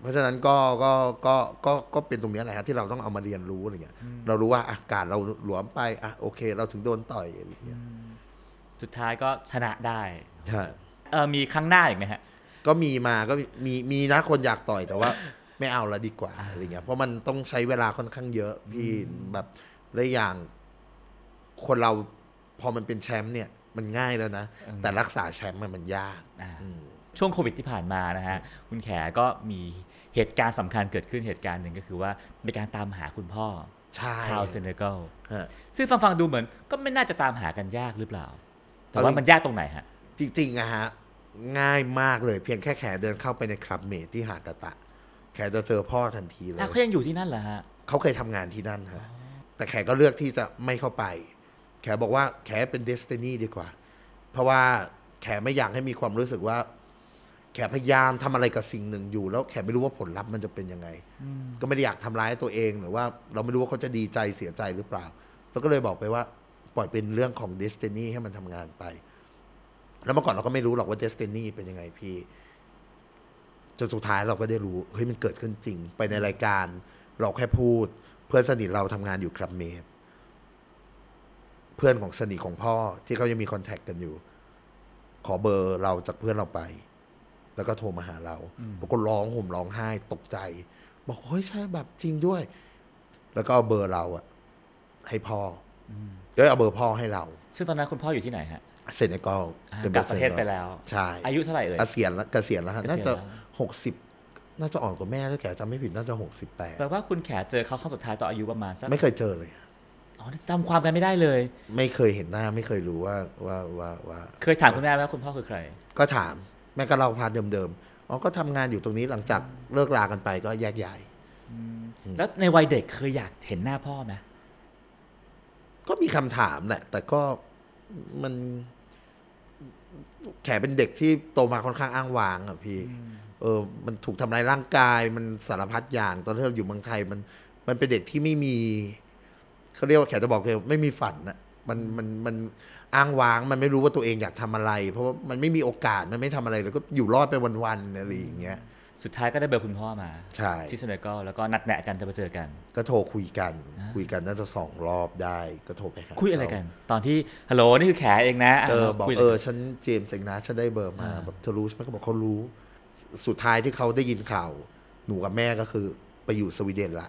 เพราะฉะนั้นก็ก็ก็ก็ก็เป็นตรงเนี้ยแหละฮะที่เราต้องเอามาเรียนรู้อะไรเงี้ย เรารู้ว่าอาการเราหลวมไปอะโอเค เราถึงโดนต่อยอะไรอย่างเงี้ยสุดท้ายก็ชนะได้ใช่เออมีครั้งหน้าอีกไหมฮะ ก็มีมาก็มีมีมีนะคนอยากต่อยแต่ว่าไม่เอาละดีกว่าอะไรเงี้ยเพราะมันต้องใช้เวลาค่อนข้างเยอะพี่แบบและอย่าง คนเราพอมันเป็นแชมป์เนี่ย มันง่ายแล้วนะ แต่รักษาแชมป์มันมันยากอ่าอืม ช่วงโควิดที่ผ่านมานะฮะคุณแขก็มีเหตุการณ์สำคัญเกิดขึ้นเหตุการณ์หนึ่งก็คือว่าในการตามหาคุณพ่อใช่ชาวเซเนกัลฮะซึ่งฟังฟังๆดูเหมือนก็ไม่น่าจะตามหากันยากหรือเปล่า แต่ว่าเอาจริงมันยากตรงไหนฮะ จริงๆอะฮะง่ายมากเลยเพียงแค่แขเดินเข้าไปในคลับเมทที่หาดตะตะ แขจะเจอพ่อทันทีเลยอ้าวเขายังอยู่ที่นั่นเหรอฮะเขาเคยทำงานที่นั่นฮะแต่แขก็เลือกที่จะไม่เข้าไป แขบอกว่าแขเป็น destiny ดีกว่า เพราะว่าแขไม่อยากให้มีความรู้สึกว่าแขพยายามทำอะไรกับสิ่งหนึ่งอยู่ แล้วแขไม่รู้ว่าผลลัพธ์มันจะเป็นยังไง ก็ไม่ได้อยากทำร้ายตัวเองหรือว่าเราไม่รู้ว่าเขาจะดีใจเสียใจหรือเปล่า แล้วก็เลยบอกไปว่าปล่อยเป็นเรื่องของ destiny ให้มันทำงานไป แล้วเมื่อก่อนเราก็ไม่รู้หรอกว่า destiny เป็นยังไงพี่จนสุดท้ายเราก็ได้รู้เฮ้ยมันเกิดขึ้นจริง ไปในรายการ เราแค่พูด เพื่อนสนิทเราทำงานอยู่คลับเมดเพื่อนของสนิทของพ่อที่เขายังมีคอนแทคกันอยู่ ขอเบอร์เราจากเพื่อนเราไป แล้วก็โทรมาหาเราบอกก็ร้องห่มร้องไห้ตกใจ บอกเฮ้ยใช่แบบจริงด้วย แล้วก็เอาเบอร์เราอะให้พ่ออก็เอาเบอร์พ่อให้เรา ซึ่งตอนนั้นคุณพ่ออยู่ที่ไหนฮะเซเนกัลอ่าเป็นกลับประเทศไปแล้ว ใช่ อายุเท่าไหร่เอ่ยเกษียณแล้วเกษียณแล้วฮะเกษียณน่าจะแล้วหกสิบน่าจะอ่อนกว่าแม่ถ้าแกจำไม่ผิดน่าจะหกสิบแปดแปลว่าคุณแขเจอเขาครั้งสุดท้ายตอนอายุประมาณสักไม่เคยเจอเลยอ๋อจำความกันไม่ได้เลย ไม่เคยเห็นหน้าไม่เคยรู้ว่าว่าว่าว่า เคยถามคุณแม่ไหมว่าคุณพ่อคือใคร ก็ถาม แม่ก็เล่าพาร์ทเดิมๆอ๋อก็ทำงานอยู่ตรงนี้หลังจากเลิกลากันไปก็แยกย้ายแล้วในวัยเด็กเคยอยากเห็นหน้าพ่อไหมก็มีคำถามแหละ แต่ก็มัน แขเป็นเด็กที่โตมาค่อนข้างอ้างว้างอะพี่ เออ มันถูกทำลายร่างกาย มันสารพัดอย่าง ตอนที่เราอยู่เมืองไทย มัน มันเป็นเด็กที่ไม่มีเขาเรียกว่าแขจะบอกเลยไม่มีฝันนะมันมันมัน อ้างว้างมันไม่รู้ว่าตัวเองอยากทำอะไร เพราะว่ามันไม่มีโอกาสมันไม่ทำอะไรแล้วก็อยู่รอดไปวันๆอะไรอย่างเงี้ยสุดท้ายก็ได้เบอร์คุณพ่อมาใช่ที่เซเนกัลแล้วก็นัดแนะกันจะมาเจอกัน ก็โทรคุยกัน คุยกันน่าจะสองรอบได้ก็โทรไปหาคุยอะไรเขากัน ตอนที่ฮัลโหลนี่คือแขเองนะะเออบอกคุยะเอไรอกันฉันเจมส์เองนะฉันได้เบอร์มาแบบเธอรู้ใช่ไหมเขาบอกเขารู้ สุดท้ายที่เขาได้ยินข่าว หนูกับแม่ก็คือไปอยู่สวีเดนละ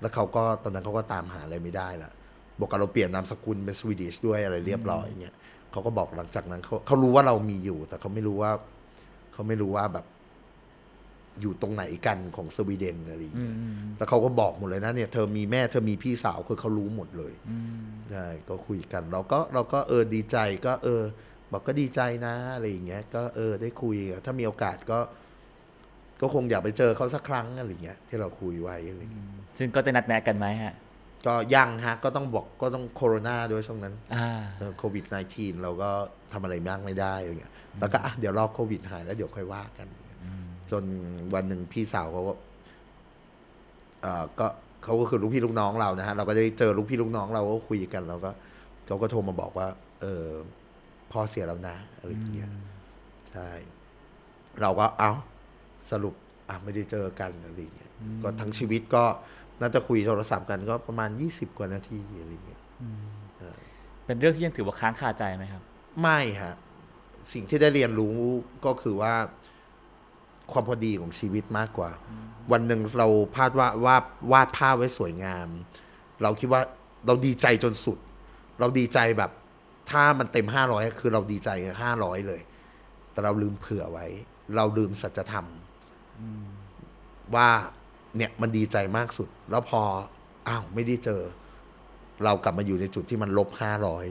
แล้วเขาก็ตอนนั้นเขาก็ตามหาอะไรไม่ได้ละ บวกกับเราเปลี่ยนนามสกุลเป็นสวีดิชด้วยอะไรเรียบร้อยเนี่ยเขาก็บอกหลังจากนั้นเขาเขารู้ว่าเรามีอยู่ แต่เขาไม่รู้ว่าเขาไม่รู้ว่าแบบอยู่ตรงไหนกันของสวีเดนอะไรอย่างเงี้ย แล้วเขาก็บอกหมดเลยนะเนี่ยเธอมีแม่เธอมีพี่สาวคือเขารู้หมดเลยใช่ก็คุยกัน เราก็เราก็เออดีใจก็เออ บอกก็ดีใจนะอะไรอย่างเงี้ย ก็เออได้คุย ถ้ามีโอกาสก็ ก็คงอยากไปเจอเขาสักครั้งอะไรอย่างเงี้ยที่เราคุยไว้อะไรอย่างเงี้ยซึ่งก็จะนัดแนะกันไหมฮะ ก็ยังฮะ ก็ต้องบอกก็ต้องโควิดด้วยช่วงนั้นอ่าโควิด -19 เราก็ทำอะไรมากไม่ได้อะไรเงี้ยแล้วก็อะเดี๋ยวรอโควิดหายแล้วเดี๋ยวค่อยว่ากันอย่างเงี้ยจนวันหนึ่งพี่สาวเขาก็เอ่อก็เขาก็คือลูกพี่ลูกน้องเรานะฮะ เราก็ได้เจอลูกพี่ลูกน้องเราก็คุยกันเราก็เขาก็โทรมาบอกว่า เออพ่อเสียแล้วนะอะไรอย่างเงี้ยใช่เราก็เอาสรุปอะไม่ได้เจอกันอะไรอย่างเงี้ยก็ทั้งชีวิตก็ น่าจะคุยโทรศัพท์กันก็ประมาณยี่สิบกว่านาทีอะไรอย่างเงี้ยเป็นเรื่องที่ยังถือว่าค้างคาใจไหมครับ ไม่ฮะ สิ่งที่ได้เรียนรู้ก็คือว่าความพอดีของชีวิตมากกว่า วันหนึ่งเราพาดว่าวาดวาดภาพไว้สวยงาม เราคิดว่าเราดีใจจนสุด เราดีใจแบบ ถ้ามันเต็มห้าร้อยคือเราดีใจห้าร้อยเลย แต่เราลืมเผื่อไว้ เราลืมสัจธรรมว่า เนี่ยมันดีใจมากสุด แล้วพออ้าวไม่ได้เจอ เรากลับมาอยู่ในจุดที่มันลบห้าร้อย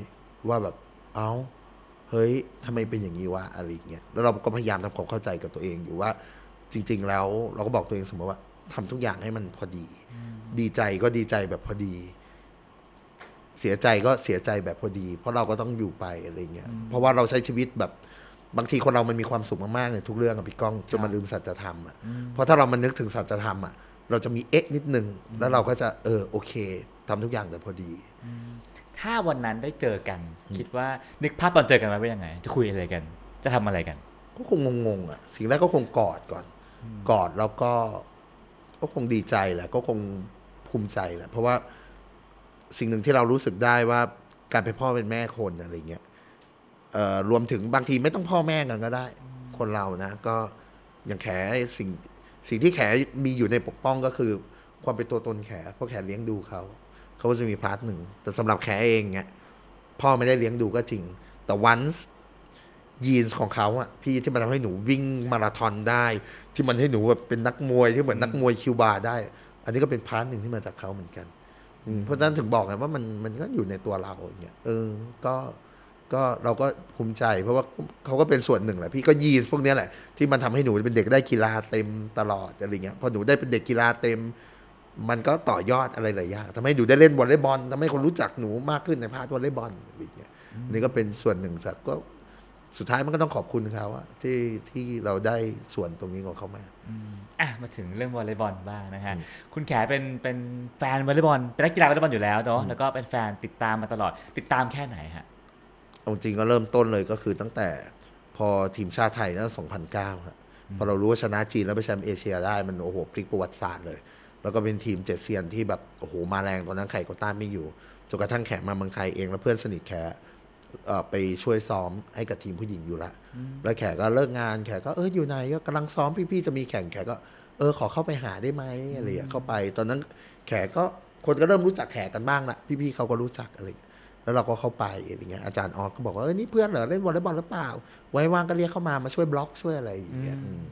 ว่าแบบเอ้าเฮ้ยทำไมเป็นอย่างนี้วะอะไรอย่างเงี้ยแล้วเราก็พยายามทำความเข้าใจกับตัวเองอยู่ว่า จริง ๆ แล้วเราก็บอกตัวเองเสมอว่าทำทุกอย่างให้มันพอดี ดีใจก็ดีใจแบบพอดี เสียใจก็เสียใจแบบพอดี เพราะเราก็ต้องอยู่ไปอะไรเงี้ยเพราะว่าเราใช้ชีวิตแบบบางทีคนเรามันมีความสุขมากๆในทุกเรื่องอะพี่ก้องจนมันลืมสัจธรรมอะเพราะถ้าเรามันนึกถึงสัจธรรมอะ เราจะมีเอ๊ะนิดนึง แล้วเราก็จะเออโอเคทำทุกอย่างแต่พอดี ถ้าวันนั้นได้เจอกัน คิดว่านึกภาพตอนเจอกันไว้ว่ายังไง จะคุยอะไรกัน จะทำอะไรกัน ก็คงงงๆอะ สิ่งแรกก็คงกอดก่อน กอดแล้วก็ ก็คงดีใจแหละ ก็คงภูมิใจแหละ เพราะว่าสิ่งหนึ่งที่เรารู้สึกได้ว่าการเป็นพ่อเป็นแม่คนอะไรเงี้ยเอ่อรวมถึงบางทีไม่ต้องพ่อแม่กันก็ได้ คนเรานะ ก็อย่างแขสิ่ง สิ่งที่แขมีอยู่ในปกป้องก็คือ ความเป็นตัวตนแขเพราะแขเลี้ยงดูเขาเขาก็จะมี part หนึ่งแต่สำหรับแขเองเนี่ยพ่อไม่ได้เลี้ยงดูก็จริง แต่วันยีนส์ของเขาอะพี่ที่มันทำให้หนูวิ่งมาราธอนได้ ที่มันให้หนูแบบเป็นนักมวยที่เหมือนนักมวยคิวบาได้ อันนี้ก็เป็น part หนึ่งที่มาจากเขาเหมือนกันเพราะฉะนั้นถึงบอกไงว่ามันมันก็อยู่ในตัวเราอย่างเงี้ยเออก็ ก็เราก็ภูมิใจ เพราะว่าเขาก็เป็นส่วนหนึ่งแหละพี่ก็ยีนส์พวกเนี้ยแหละที่มันทำให้หนูเป็นเด็กได้กีฬาเต็มตลอดอะไรเงี้ยพอหนูได้เป็นเด็กกีฬาเต็ม มันก็ต่อยอดอะไรหลายอย่างทำให้หนูได้เล่นวอลเลย์บอลทำให้คนรู้จักหนูมากขึ้นใน part วอลเลย์บอลอะไรเงี้ยอันนี้ก็เป็นส่วนหนึ่งจากก็สุดท้ายมันก็ต้องขอบคุณเขาอะที่ที่เราได้ส่วนตรงนี้ของเขามาอะมาถึงเรื่องวอลเลย์บอลบ้างนะฮะคุณแขเป็นเป็นแฟนวอลเลย์บอลเป็นนักกีฬาวอลเลย์บอลอยู่แล้วเนาะแล้วก็เป็นแฟนติดตามมาตลอด ติดตามแค่ไหนฮะ เอาจริงก็เริ่มต้นเลยก็คือตั้งแต่พอทีมชาติไทยนั่น2009ครับพอเรารู้ว่าชนะจีนแล้วไปแชมป์เอเชียได้มันโอ้โหพลิกประวัติศาสตร์เลย แล้วก็เป็นทีมเจ็ดเซียนที่แบบโอ้โหมาแรงตอนนั้นใครก็ต้านไม่อยู่จนกระทั่งแขมาเมืองไทยเองแล้วเพื่อนสนิทแขเอ่อไปช่วยซ้อมให้กับทีมผู้หญิงอยู่ละ แล้วแขกก็เลิกงานแขกก็เอออยู่ไหนก็กำลังซ้อมพี่ๆจะมีแข่งแขก็เออขอเข้าไปหาได้ไหมอะไรอย่างเงี้ยเข้าไป ตอนนั้นแขกก็คนก็เริ่มรู้จักแขกกันบ้างละพี่ๆเขาก็รู้จักอะไรอย่างเงี้ย แล้วเราก็เข้าไปอะไรเงี้ยอาจารย์ออสก็บอกว่าเออนี่เพื่อนเหรอเล่นวอลเลย์บอลหรือเปล่า ไว้ว่างก็เรียกเข้ามามาช่วยบล็อกช่วยอะไรอย่างเงี้ยอืม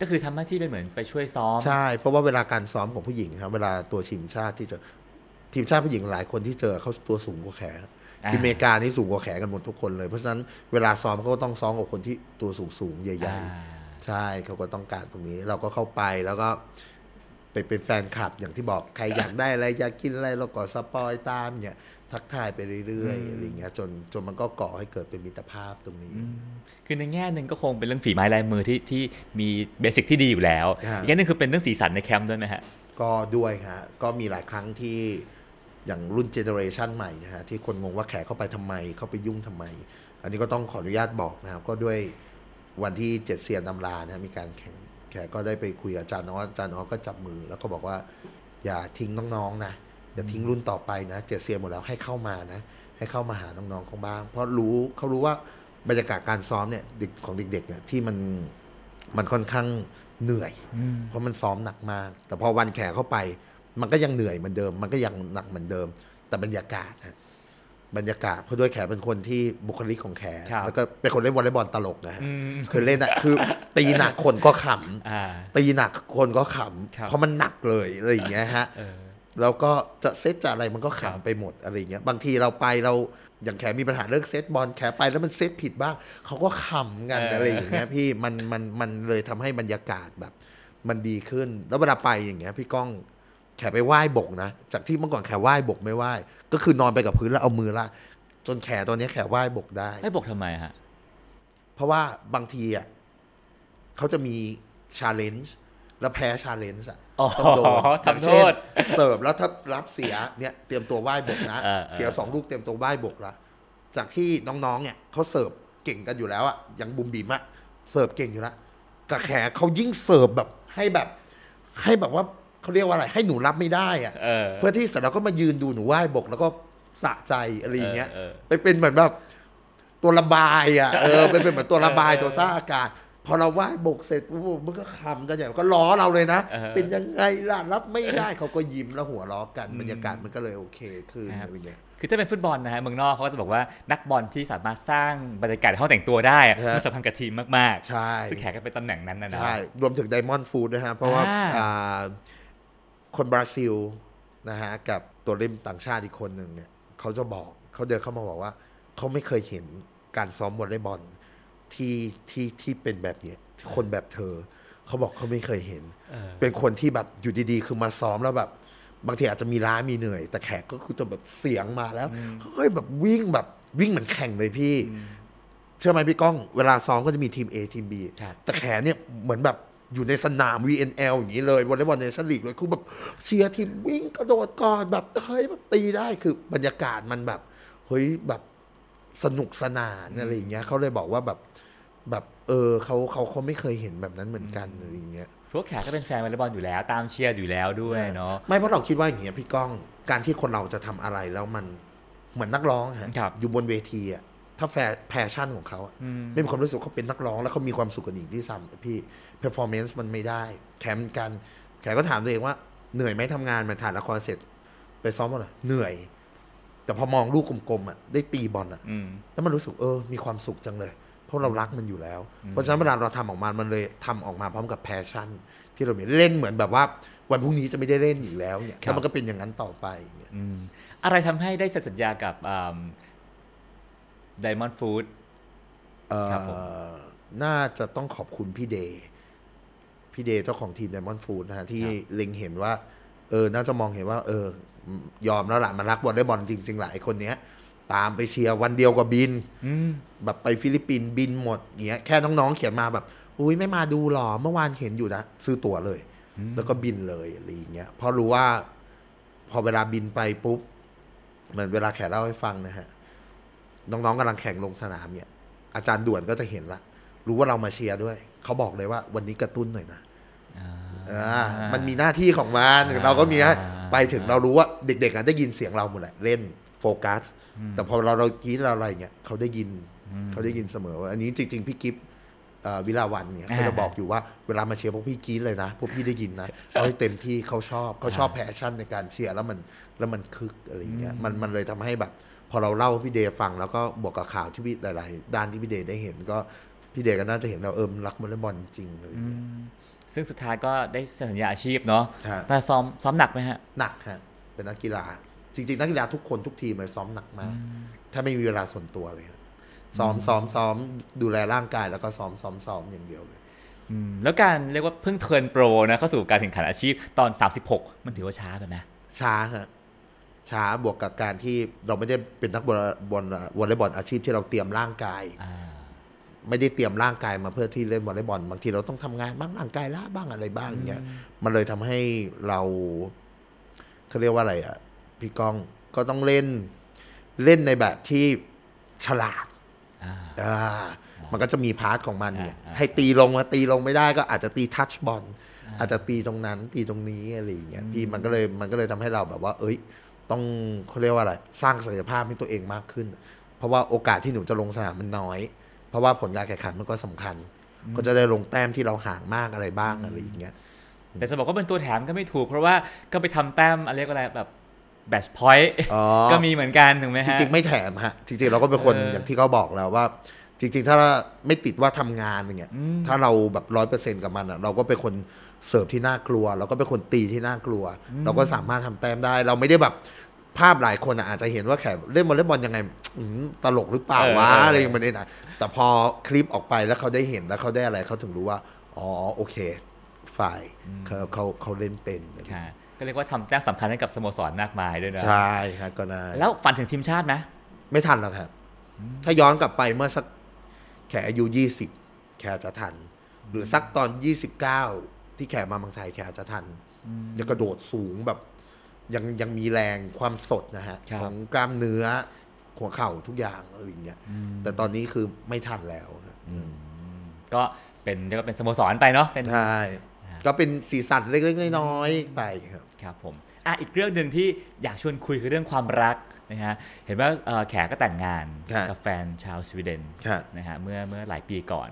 ก็คือทำหน้าที่เป็นเหมือนไปช่วยซ้อม ใช่ เพราะว่าเวลาการซ้อมของผู้หญิงครับเวลาตัวทีมชาติที่จะทีมชาติผู้หญิงหลายคนที่เจอเขาตัวสูงกว่าแขอ่าทีมอเมริกานี่สูงกว่าแขกันหมดทุกคนเลย เพราะฉะนั้นเวลาซ้อมเขาก็ต้องซ้อมกับคนที่ตัวสูงสูงๆใหญ่อ่าๆใช่เขาก็ต้องการตรงนี้ เราก็เข้าไปแล้วก็ไปเป็นแฟนคลับอย่างที่บอกใครอยากได้อะไรอยากกินอะไรเราก็ spoil ตามเนี่ย ทักทายไปเรื่อยๆอะไรเงี้ยจนจนมันก็ก่อให้เกิดเป็นมิตรภาพตรงนี้ คือในแง่หนึ่งก็คงเป็นเรื่องฝีไม้ลายมือที่ที่มี basic ที่ดีอยู่แล้วครับอีกแง่หนึ่งคือเป็นเรื่องสีสันในแคมป์ด้วยไหมฮะก็ด้วยฮะก็มีหลายครั้งที่อย่างรุ่น generation ใหม่นะฮะที่คนงงว่าแขเข้าไปทำไม เข้าไปยุ่งทำไม อันนี้ก็ต้องขออนุญาตบอกนะครับก็ด้วยวันที่เจ็ดเซียนตำรานะฮะมีการแข่งแขกก็ได้ไปคุยกับอาจารย์น้ออาจารย์น้อก็จับมือ แล้วก็บอกว่าอย่าทิ้งน้องๆนะ อย่าทิ้งรุ่นต่อไปนะเจ็ดเซียนหมดแล้วให้เข้ามานะ ให้เข้ามาหาน้องๆของบ้าง เพราะรู้เขารู้ว่าบรรยากาศการซ้อมเนี่ยเด็กของเด็กๆเนี่ยที่มันมันค่อนข้างเหนื่อย เพราะมันซ้อมหนักมาก แต่พอวันแข่เข้าไป มันก็ยังเหนื่อยเหมือนเดิม มันก็ยังหนักเหมือนเดิมแแต่บรรยากาศฮะบรรยากาศเพราะด้วยแขเป็นคนที่บุคลิกของแขครับแล้วก็เป็นคนเล่นวอลเลย์บอลตลกนะฮะอืมคือเล่นอะคือตีหนักคนก็ขำอ่าตีหนักคนก็ขครับำเพราะมันหนักเลยอะไรอย่างเงี้ยฮะเออ แล้วก็จะเซตจะอะไรมันก็ครับขำไปหมดอะไรอย่างเงี้ย บางทีเราไปเราอย่างแขมีปัญหาเรื่องเซตบอลแขไปแล้วมันเซตผิดบ้างเขาก็ขำกันอะไรอย่างเงี้ยพี่มันมันมันเลยทำให้บรรยากาศแบบ มันดีขึ้น แล้วเวลาไปอย่างเงี้ย พี่ก้องแขไปว่ายบกนะ จากที่เมื่อก่อนแขว่ายบกไม่ไหวก็คือนอนไปกับพื้นแล้วเอามือละจนแขตอนนี้แขว่ายบกได้ให้บอกทำไมฮะเพราะว่าบางทีอะเขาจะมี challenge แล้วแพ้ challenge อะอ๋อต้องโดนทำโทษอย่างเช่นเสิร์ฟแล้วถ้ารับเสียเนี่ยเตรียมตัวว่ายบกนะเออเออเสียสองลูกเตรียมตัวว่ายบกละจากที่น้องๆเนี่ยเขาเสิร์ฟเก่งกันอยู่แล้วอะอย่างบุมบิมอะเสิร์ฟเก่งอยู่แล้วแต่แขกเขายิ่งเสิร์ฟแบบให้แบบ ให้แบบว่าเขาเรียกว่าอะไร ให้หนูรับไม่ได้อะเออเพื่อที่เสร็จแล้วก็มายืนดูหนูไหว้บก แล้วก็สะใจอะไรอย่างเงี้ยเออเออไปเป็นเหมือนแบบตัวระบายอะเออไปเป็นเหมือนตัวระบายตัวซ่าอากาศ พอเราไหว้บกเสร็จปุ๊บมันก็ขำกันอย่างก็ล้อเราเลยนะ เออเป็นยังไงล่ะรับไม่ได้เขาก็ยิ้มแล้วหัวล้อกันบรรยากาศมันก็เลยโอเคขึ้นครับอะไรเงี้ย คือถ้าเป็นฟุตบอลนะฮะเมืองนอกเขาก็จะบอกว่านักบอลที่สามารถสร้างบรรยากาศในห้องแต่งตัวได้อะฮะ มันสำคัญกับทีมมากๆใช่ซึ่งแขกก็เป็นตำแหน่งนั้นนะนะ ใช่ รวมถึงไดมอนด์ฟูดนะฮะ เพราะว่าอ่า อ่าคนบราซิลนะฮะ กับตัวเล่นต่างชาติอีกคนหนึ่งเนี่ยเขาจะบอกเขาเดินเข้ามาบอกว่า เขาไม่เคยเห็นการซ้อมวอลเลย์บอล ที่ที่ที่เป็นแบบเนี้ยคนแบบเธอ เขาบอกเขาไม่เคยเห็นเออเป็นคนที่แบบอยู่ดีๆ คือมาซ้อมแล้วแบบ บางทีอาจจะมีล้ามีเหนื่อย แต่แขกก็คือจะแบบเสียงมาแล้วเขาก็แบบวิ่งแบบวิ่งเหมือนแข่งเลยพี่ เชื่อไหมพี่ก้อง เวลาซ้อมก็จะมีทีม A ทีม B ครับแต่แขนเนี่ยเหมือนแบบอยู่ในสนาม VNL อย่างนี้เลยวอลเลย์บอลในชั้นลีกเลยคือแบบเชียร์ทีมวิ่งกระโดดก่อนแบบเฮ้ยแบบตีได้คือบรรยากาศมันแบบเฮ้ยแบบสนุกสนานอะไรอย่างเงี้ยเขาเลยบอกว่าแบบ แบบเออเขาเขาเขาไม่เคยเห็นแบบนั้นเหมือนกันอะไรอย่างเงี้ยพวกแขกก็เป็นแฟนวอลเลย์บอลอยู่แล้ว ตามเชียร์อยู่แล้วด้วยเนาะไม่เพราะเราคิดว่าอย่างเงี้ยพี่ก้องการที่คนเราจะทำอะไรแล้วมันเหมือนนักร้องฮะครับอยู่บนเวทีอะถ้า passion ของเขาอะอืมไม่มีความรู้สึกเขาเป็นนักร้อง แล้วเขามีความสุขกับสิ่งที่ทำพี่ performance มันไม่ได้ แขเหมือนกัน แขก็ถามตัวเองว่าเหนื่อยไหมทำงานมาถ่ายละครเสร็จ ไปซ้อมมาเลยเหนื่อย แต่พอมองลูกกลมๆอะได้ตีบอลอะอืมแล้วมันรู้สึกเออมีความสุขจังเลยเพ ราะเรารักมันอยู่แล้ว เพราะฉะนั้นเวลาเราทำออกมา มันเลยทำออกมาพร้อมกับ passion ที่เรามีเล่นเหมือนแบบว่าวันพรุ่งนี้จะไม่ได้เล่นอีกแล้วเนี่ยครับแล้วมันก็เป็นอย่างนั้นต่อไปเนี่ยอืมอะไรทำให้ได้เซ็นสัญญากับ Diamond Food เอ่อครับผมน่าจะต้องขอบคุณพี่เดย์พี่เดย์เจ้าของทีม Diamond Food นะฮะที่เล็งเห็นว่า เออ น่าจะมองเห็นว่า เออ ยอมแล้วล่ะมันรักบอลได้บอลจริง ๆ หลายคนเนี้ย ตามไปเชียร์วันเดียวกับบินอืมแบบไปฟิลิปปินส์บินหมดเงี้ยแค่น้องๆเขียนมาแบบ อุ้ยไม่มาดูหรอเมื่อวานเห็นอยู่นะซื้อตั๋วเลย แล้วก็บินเลยอะไรอย่างเงี้ยเพราะรู้ว่า พอเวลาบินไปปุ๊บเหมือนเวลาแขกเล่าให้ฟังนะฮะ น้องๆกำลังแข่งลงสนามเนี่ย อาจารย์ด่วนก็จะเห็นละ รู้ว่าเรามาเชียร์ด้วย เขาบอกเลยว่าวันนี้กระตุ้นหน่อยนะอ่าอ่ามันมีหน้าที่ของมันอ่าเราก็มีให้อ่าไปถึงเรารู้ว่าเด็กๆอะได้ยินเสียงเราหมดแหละเล่น โฟกัส แต่พอเราเรากรีดเราอะไรเงี้ยเขาได้ยินเขาได้ยินเสมอว่าอันนี้จริง ๆ พี่กิฟต์เอ่อวิลาวันเนี่ยอ่าเขาจะบอกอยู่ว่าเวลามาเชียร์พวกพี่กรีดเลยนะ พวกพี่ได้ยินนะเอาให้เต็มที่เขาชอบเขาชอบ passion ในการเชียร์แล้วมันแล้วมันคึกอะไรเงี้ยมันมันเลยทำให้แบบ พอเราเล่าให้พี่เดย์ฟังแล้วก็บวกกับข่าวที่พี่หลาย ๆ ด้านที่พี่เดย์ได้เห็นก็พี่เดย์ก็น่าจะเห็นเราเออมันรักวอลเลย์บอลจริงๆอะไรเงี้ยซึ่งสุดท้ายก็ได้เซ็นสัญญาอาชีพเนาะฮะแต่ซ้อมซ้อมหนักไหมฮะ หนักฮะ เป็นนักกีฬา จริงๆ นักกีฬาทุกคนทุกทีมเลยซ้อมหนักมาก ถ้าไม่มีเวลาส่วนตัวเลยฮะซ้อมซ้อมซ้อมดูแลร่างกายแล้วก็ซ้อมซ้อมซ้อมอย่างเดียวเลยอืมแล้วการเรียกว่าเพิ่งเทิร์นโปรนะเข้าสู่การแข่งขันอาชีพตอน 36 มันถือว่าช้าไปไหมช้าฮะช้าบวกกับการที่เราไม่ได้เป็นนักบอลบอลวอลเลย์บอลอาชีพที่เราเตรียมร่างกายอ่าไม่ได้เตรียมร่างกายมาเพื่อที่เล่นวอลเลย์บอลบางทีเราต้องทำงานบ้างร่างกายล้าบ้างอะไรบ้างอย่างเงี้ยมันเลยทำให้เราเขาเรียกว่าอะไรอะ พี่ก้องก็ต้องเล่นเล่นในแบบที่ฉลาดอ่าอ่ามันก็จะมีพาร์ทของมันเนี่ยอ่าให้ตีลงมาตีลงไม่ได้ก็อาจจะตีทัชบอลอาจจะตีตรงนั้นตีตรงนี้อะไรอย่างเงี้ยพี่มันก็เลยมันก็เลยทำให้เราแบบว่า เอ้ย ต้องเขาเรียกว่าอะไรสร้างศักยภาพให้ตัวเองมากขึ้น เพราะว่าโอกาสที่หนูจะลงสนามมันน้อย เพราะว่าผลการแข่งขันมันก็สำคัญ ก็จะได้ลงแต้มที่เราห่างมากอะไรบ้างอะไรอย่างเงี้ยแต่จะบอกว่าเป็นตัวแถมก็ไม่ถูกเพราะว่าก็ไปทำแต้มอะไรก็อะไรแบบ แบชพอยต์อ๋อก็มีเหมือนกันถูกไหมจฮะริง ๆ ไม่แถมฮะ จริง ๆ เราก็เป็นคนเออออย่างที่เขาบอกแล้วว่า จริง ๆ ถ้าไม่ติดว่าทำงานอย่างเงี้ยถ้าเราแบบร้อยเปอร์เซ็นกับมันอะเราก็เป็นคนเสิร์ฟที่น่ากลัว เราก็เป็นคนตีที่น่ากลัว เราก็สามารถทำแต้มได้ เราไม่ได้แบบภาพหลายคนอะอาจจะเห็นว่าแขกเล่นวอลเลย์บอลยังไงอืมตลกหรือเปล่าวะอะไรอย่างเงี้ยนะแต่พอคลิปออกไปแล้วเขาได้เห็นแล้วเขาได้อะไรเขาถึงรู้ว่า อ๋อโอเคฝ่ายเขาเขาเขาเล่นเป็นค่ะ ก็เรียกว่าทำแต้มสำคัญให้กับสโมสรมากมายด้วยนะ ใช่ครับก็ได้แล้วฝันถึงทีมชาติไหมไม่ทันแล้วครับ ถ้าย้อนกลับไปเมื่อสักแขอายุยี่สิบแขจะทัน หรือสักตอนยี่สิบเก้าที่แขมาเมืองไทยแขจะทันยังกระโดดสูงแบบยังยังมีแรงความสดนะฮะครับ ของกล้ามเนื้อหัวเข่าทุกอย่างอะไรอย่างเงี้ยแต่ตอนนี้คือไม่ทันแล้วครับก็เป็นเรียกว่าเป็นสโมสรไปเนาะเป็น ใช่ ก็เป็นสีสันเล็กๆน้อยๆไปครับครับผมอะอีกเรื่องหนึ่งที่อยากชวนคุยคือเรื่องความรักนะฮะเห็นว่าเอ่อแขกก็แต่งงานครับกับแฟนชาวสวีเดนครับนะฮะเมื่อเมื่อหลายปีก่อน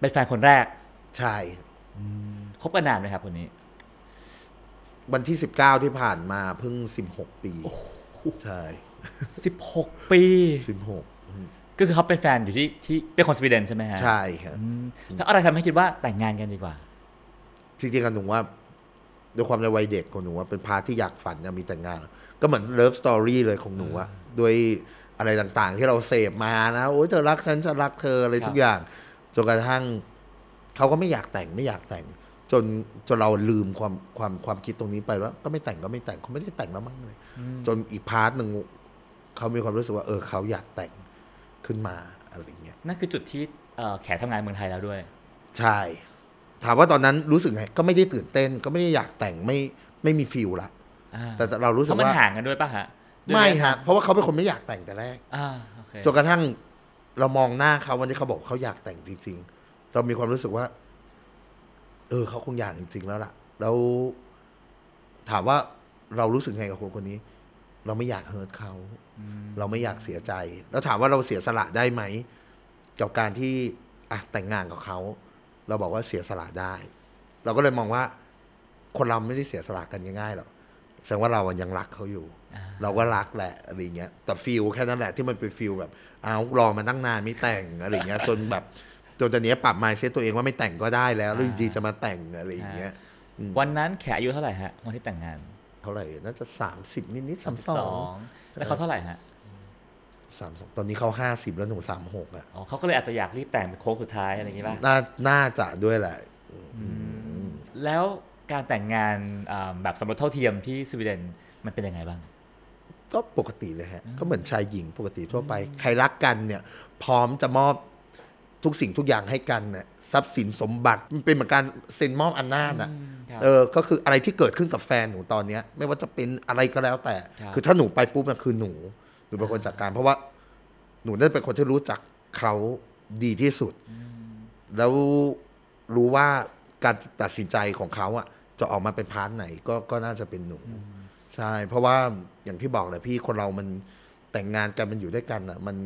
เป็นแฟนคนแรกใช่คบกันนานไหมครับคนนี้ วันที่สิบเก้าที่ผ่านมาเพิ่งสิบหกปีใช่16 ปีสิบหกก็คือเขาเป็นแฟนอยู่ที่ที่เป็นคนสวีเดนใช่ไหมฮะใช่ครับอืมแล้วอะไรทำให้คิดว่าแต่งงานกันดีกว่า จริงๆอะหนูว่าด้วยความในวัยเด็กของหนูว่าเป็น part ที่อยากฝันจะมีแต่งงาน ก็เหมือน love story เลยของหนูอะด้วยอะไรต่างๆ ที่เราเสพมานะโอ้ยเธอรักฉันฉันรักเธออะไรครับทุกอย่างจนกระทั่งเขาก็ไม่อยากแต่งไม่อยากแต่ง จนจนเราลืมความความความคิดตรงนี้ไปแล้ว ก็ไม่แต่งก็ไม่แต่งเขาไม่ได้แต่งแล้วมั้งเลยจนอีก part หนึ่งเขามีความรู้สึกว่า เออเขาอยากแต่งขึ้นมาอะไรอย่างเงี้ยนั่นคือจุดที่เอ่อแขทำงานเมืองไทยแล้วด้วย ใช่ ถามว่าตอนนั้นรู้สึกไงก็ไม่ได้ตื่นเต้น ก็ไม่ได้อยากแต่งไม่ไม่มี feel ละอ่าแต่เรารู้สึกว่าเพราะมันห่างกันด้วยป่ะฮะด้วยหไม่ฮะเพราะว่าเขาเป็นคนไม่อยากแต่งแต่แรกอ่าโอเคจนกระทั่งเรามองหน้าเขาวันที่เขาบอกเขาอยากแต่งจริงๆเรามีความรู้สึกว่า เออเขาคงอยากจริง ๆ แล้วล่ะ แล้วถามว่าเรารู้สึกไงกับคนคนนี้ เราไม่อยากเฮิร์ตเขาเราไม่อยากเสียใจ แล้วถามว่าเราเสียสละได้ไหมกับการที่อะแต่งงานกับเขา เราบอกว่าเสียสละได้ เราก็เลยมองว่า คนเราไม่ได้เสียสละกันง่ายๆหรอกแสดงว่าเรายังรักเขาอยู่อ่าเราก็รักแหละอะไรเงี้ยแต่ feel แค่นั้นแหละที่มันเป็น feel แบบเอารอมาตั้งนานไม่แต่งอะไรเงี้ยจนแบบจนตอนนี้ปรับ mindset ตัวเองว่าไม่แต่งก็ได้แล้วแล้วอยู่ดีจะมาแต่งอะไรอย่างเงี้ยวันนั้นแขอายุเท่าไหร่ฮะวันที่แต่งงาน เท่าไหร่น่าจะสามสิบนิดๆสามสสอองงแล้วเขาเท่าไหร่ฮะ สามสองตอนนี้เขาห้าสิบแล้วหนูสามหกอะอ๋อเขาก็เลยอาจจะอยากรีบแต่งเป็นโค้งสุดท้ายอะไรอย่างงี้ป่ะน่าน่าจะด้วยแหละแล้วการแต่งงานอ่าแบบสมรสเท่าเทียมที่สวีเดนมันเป็นยังไงบ้าง ก็ปกติเลยฮะ ก็เหมือนชายหญิงปกติทั่วไป ใครรักกันเนี่ย พร้อมจะมอบทุกสิ่งทุกอย่างให้กันเนี่ยทรัพย์สินสมบัติมันเป็นเหมือนการเซ็นมอบอำนาจอะครับเออก็คืออะไรที่เกิดขึ้นกับแฟนหนูตอนเนี้ย ไม่ว่าจะเป็นอะไรก็แล้วแต่ครับคือถ้าหนูไปปุ๊บมันคือหนู หนูเป็นคนจัดการ เพราะว่าหนูนั่นเป็นคนที่รู้จักเขาดีที่สุด แล้วรู้ว่าการตัดสินใจของเขาอะ จะออกมาเป็น part ไหนก็ก็น่าจะเป็นหนู ใช่ เพราะว่าอย่างที่บอกแหละพี่คนเรามันแต่งงานกันมันอยู่ด้วยกันอะ มัน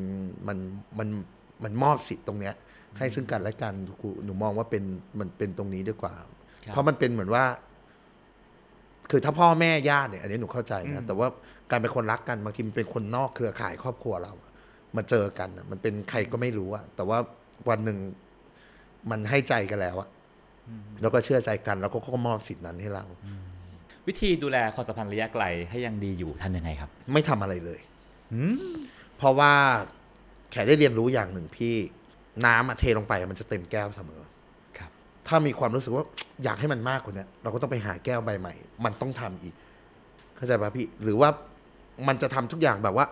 มันมันมันมอบสิทธิ์ตรงเนี้ย ให้ซึ่งกันและกันครูหนูมองว่าเป็นมันเป็นตรงนี้ดีกว่าครับเพราะมันเป็นเหมือนว่า คือถ้าพ่อแม่ญาติเนี่ยอันนี้หนูเข้าใจนะแต่ว่า การเป็นคนรักกันบางทีมันเป็นคนนอกเครือข่ายครอบครัวเราอะมาเจอกันอะมันเป็นใครก็ไม่รู้อะแต่ว่าวันหนึ่งมันให้ใจกันแล้วอะแล้วก็เชื่อใจกัน แล้วก็ก็มอบสิทธินั้นให้เรา วิธีดูแลความสัมพันธ์ระยะไกลให้ยังดีอยู่ทำยังไงครับ ไม่ทำอะไรเลยเพราะว่าแขกได้เรียนรู้อย่างหนึ่งพี่ น้ำอะเทลงไปอะมันจะเต็มแก้วเสมอครับ ถ้ามีความรู้สึกว่าอยากให้มันมากกว่านี้เราก็ต้องไปหาแก้วใบใหม่ มันต้องทำอีก เข้าใจป่ะพี่ หรือว่า มันจะทำทุกอย่างแบบว่า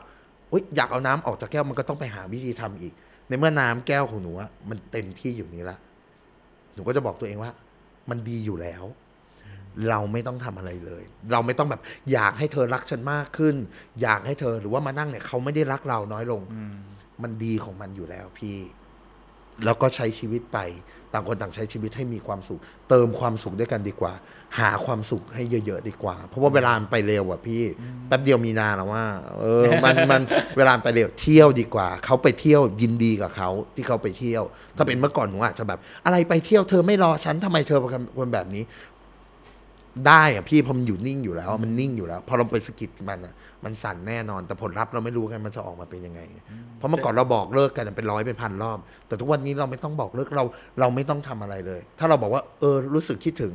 อุ๊ยอยากเอาน้ำออกจากแก้วมันก็ต้องไปหาวิธีทำอีก ในเมื่อน้ำแก้วของหนูอะมันเต็มที่อยู่นี้ละหนูก็จะบอกตัวเองว่า มันดีอยู่แล้ว เราไม่ต้องทำอะไรเลย เราไม่ต้องแบบ อยากให้เธอรักฉันมากขึ้น อยากให้เธอหรือว่ามานั่งเนี่ยเขาไม่ได้รักเราน้อยลง มันดีของมันอยู่แล้วพี่ แล้วก็ใช้ชีวิตไปต่างคนต่างใช้ชีวิตให้มีความสุข เติมความสุขด้วยกันดีกว่า หาความสุขให้เยอะๆดีกว่า เพราะว่าเวลามันไปเร็วอะพี่แป๊บเดียวมีนาแล้วว่า เออมันมันเวลามันไปเร็วเที่ยวดีกว่า เขาไปเที่ยวยินดีกับเขาที่เขาไปเที่ยว ถ้าเป็นเมื่อก่อนหนูอาจจะแบบ อะไรไปเที่ยวเธอไม่รอฉันทำไมเธอเป็นคนแบบนี้ ได้อะพี่พอมันอยู่นิ่งอยู่แล้วมันนิ่งอยู่แล้ว พอเราไปสะกิดมันอะมันสั่นแน่นอน แต่ผลลัพธ์เราไม่รู้ไงมันจะออกมาเป็นยังไง เพราะเมื่อก่อนเราบอกเลิกกันเป็นร้อยเป็นพันรอบ แต่ทุกวันนี้เราไม่ต้องบอกเลิกเรา เราไม่ต้องทำอะไรเลย ถ้าเราบอกว่า เออรู้สึกคิดถึง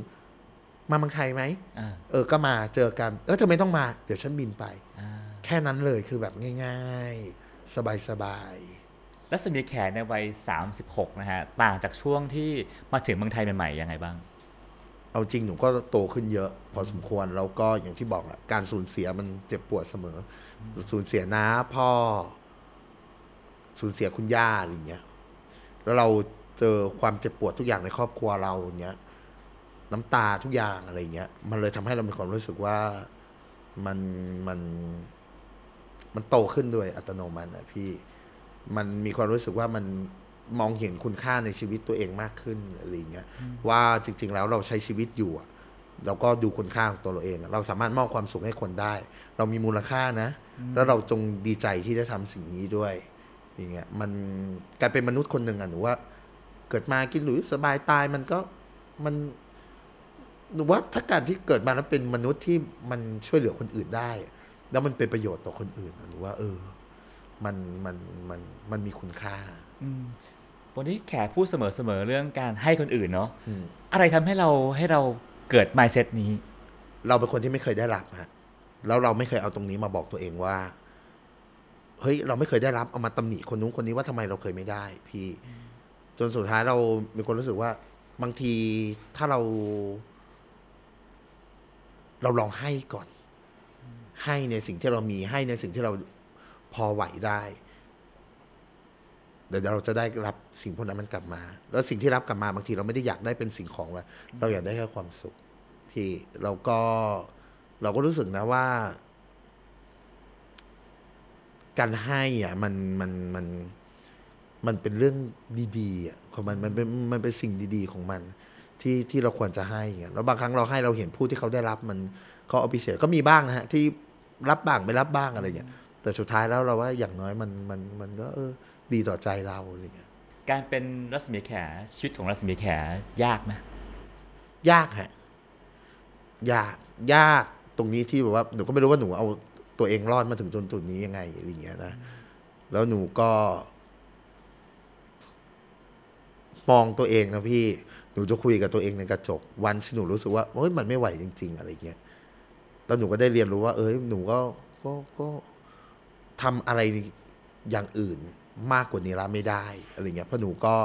มาเมืองไทยไหมอ่าเออก็มาเจอกัน เออทำไมต้องมา เดี๋ยวฉันบินไปอ่าแค่นั้นเลยคือแบบง่าย ๆ สบายๆรัศมีแขในวัย 36 นะฮะต่างจากช่วงที่มาถึงเมืองไทยใหม่ๆยังไงบ้าง เอาจริงหนูก็โตขึ้นเยอะ พอสมควรแล้วก็อย่างที่บอกแหละการสูญเสียมันเจ็บปวดเสมอ สูญเสียน้าพ่อ สูญเสียคุณย่าอะไรเงี้ย แล้วเราเจอความเจ็บปวดทุกอย่างในครอบครัวเราเงี้ย น้ำตาทุกอย่างอะไรเงี้ย มันเลยทำให้เรามีความรู้สึกว่ามันมัน มันโตขึ้นด้วยอัตโนมัติอะพี่ มันมีความรู้สึกว่ามัน มองเห็นคุณค่าในชีวิตตัวเองมากขึ้นอะไรอย่างเงี้ยว่าจริง ๆ แล้วเราใช้ชีวิตอยู่อะเราก็ดูคุณค่าของตัวเราเองอะเราสามารถมอบความสุขให้คนได้ เรามีมูลค่านะ แล้วเราจงดีใจที่ได้ทำสิ่งนี้ด้วยอย่างเงี้ยมันกลายเป็นมนุษย์คนหนึ่งอะหนูว่าเกิดมากินหรือสบายตายมันก็มันหนูว่าถ้าการที่เกิดมาแล้วเป็นมนุษย์ที่มันช่วยเหลือคนอื่นได้ แล้วมันเป็นประโยชน์ต่อคนอื่นอะหนูว่า เออ มันมันมันมันมีคุณค่า วันนี้แขพูดเสมอๆเรื่องการให้คนอื่นเนาะอืมอะไรทำให้เราให้เราเกิด mindset นี้ เราเป็นคนที่ไม่เคยได้รับฮะแล้วเราไม่เคยเอาตรงนี้มาบอกตัวเองว่า เฮ้ย เราไม่เคยได้รับเอามาตำหนิคนนู้นคนนี้ว่าทำไมเราเคยไม่ได้ พี่ จนสุดท้ายเรามีคนรู้สึกว่า บางทีถ้าเรา เราลองให้ก่อน ให้ในสิ่งที่เรามีให้ในสิ่งที่เราพอไหวได้เดี๋ยวเราจะได้รับสิ่งพวกนั้นมันกลับมา แล้วสิ่งที่รับกลับมาบางทีเราไม่ได้อยากได้เป็นสิ่งของแล้วเราอยากได้แค่ความสุขพี่เราก็เราก็รู้สึกนะว่า การให้อะมันมันมันมันเป็นเรื่องดีๆอะของมันมันเป็นมันเป็นสิ่งดีๆของมัน ที่ที่เราควรจะให้อะแล้วบางครั้งเราให้เราเห็นผู้ที่เขาได้รับมันเขาเอาพิเศษก็มีบ้างนะฮะที่รับบ้างไม่รับบ้างอะไรเงี้ยแต่สุดท้ายแล้วเราว่าอย่างน้อยมันมันมันก็เออ ดีต่อใจเราอะไรเงี้ยการเป็นรัศมีแขชีวิตของรัศมีแขยากไหมยากฮะยากยากตรงนี้ที่แบบว่าหนูก็ไม่รู้ว่าหนูเอาตัวเองรอดมาถึงจนจุดนี้ยังไงอะไรอย่างเงี้ยนะแล้วหนูก็ มองตัวเองนะพี่หนูจะคุยกับตัวเองในกระจก วันที่หนูรู้สึกว่าเฮ้ยมันไม่ไหวจริง ๆ อะไรเงี้ยแล้วหนูก็ได้เรียนรู้ว่า เอ้ยหนูก็ก็ก็ทำอะไรอย่างอื่น มากกว่านี้ละไม่ได้อะไรเงี้ยเพราะหนูก็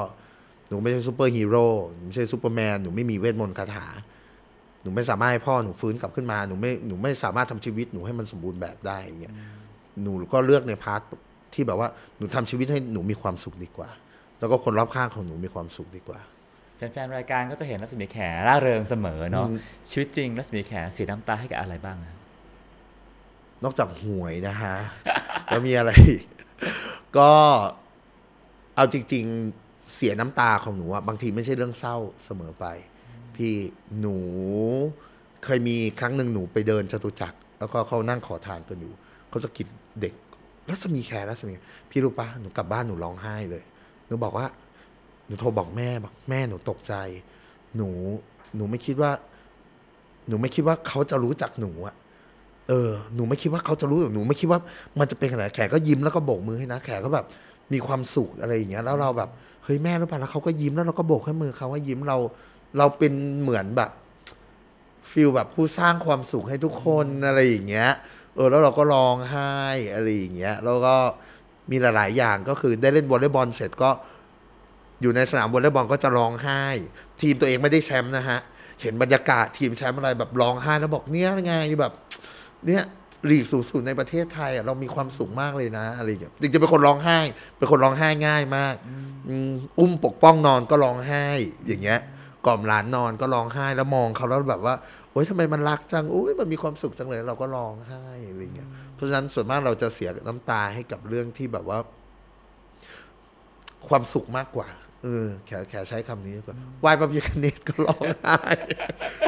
หนูไม่ใช่ซูเปอร์ฮีโร่หนูไม่ใช่ซูเปอร์แมนหนูไม่มีเวทมนต์คาถา หนูไม่สามารถให้พ่อหนูฟื้นกลับขึ้นมาหนูไม่หนูไม่สามารถทำชีวิตหนูให้มันสมบูรณ์แบบได้อย่างเงี้ยหนูก็เลือกใน part ที่แบบว่าหนูทำชีวิตให้หนูมีความสุขดีกว่า แล้วก็คนรอบข้างของหนูมีความสุขดีกว่าแฟนๆรายการก็จะเห็นรัศมีแขร่าเริงเสมอเนาะอืมชีวิตจริงรัศมีแขเสียน้ำตาให้กับอะไรบ้างอะนอกจากหวยนะฮะแล้วมีอะไรอี ก็เอาจริง ๆ เสียน้ำตาของหนูอะบางทีไม่ใช่เรื่องเศร้าเสมอไป พี่หนูเคยมีครั้งหนึ่งหนูไปเดินจตุจักร แล้วก็เขานั่งขอทานกันอยู่ เขาจะกิดเด็กรัศมีแคร์รัศมี พี่รู้ปะหนูกลับบ้านหนูร้องไห้เลย หนูบอกว่า หนูโทรบอกแม่บอกแม่หนูตกใจ หนู หนูไม่คิดว่า หนูไม่คิดว่าเขาจะรู้จักหนูอะ เออหนูไม่คิดว่าเขาจะรู้หนูไม่คิดว่ามันจะเป็นขนาดแขกก็ยิ้มแล้วก็โบกมือให้นะแขกก็แบบมีความสุขอะไรอย่างเงี้ยแล้วเราแบบเฮ้ยแม่รู้ป่ะแล้วเขาก็ยิ้มแล้วเราก็โบกให้มือเขาว่ายิ้มเรา เราเป็นเหมือนแบบฟิลแบบผู้สร้างความสุขให้ทุกคนอะไรอย่างเงี้ย เออแล้วเราก็ร้องไห้อะไรอย่างเงี้ยแล้วก็มีหลาย ๆ อย่างก็คือได้เล่นวอลเลย์บอลเสร็จก็ อยู่ในสนามวอลเลย์บอลก็จะร้องไห้ ทีมตัวเองไม่ได้แชมป์นะฮะ เห็นบรรยากาศทีมแชมป์อะไรแบบร้องไห้แล้วบอกเนี่ยไงแบบ เนี่ยลีกสูงสุดในประเทศไทยอะเรามีความสุขมากเลยนะอะไรอย่างเงี้ยจริงๆเป็นคนร้องไห้ เป็นคนร้องไห้ง่ายมากอืมอุ้มปกป้องนอนก็ร้องไห้ อย่างเงี้ยกล่อมหลานนอนก็ร้องไห้แล้วมองเขาแล้วแบบว่าโอ๊ยทำไมมันรักจังโอ๊ยมันมีความสุขจังเลยเราก็ร้องไห้อะไรอย่างเงี้ยเพราะฉะนั้นส่วนมากเราจะเสียน้ำตาให้กับเรื่องที่แบบว่า ความสุขมากกว่า เออแขแขใช้คำนี้ดีกว่าไหว้พระพิฆเนศก็ร้องไห้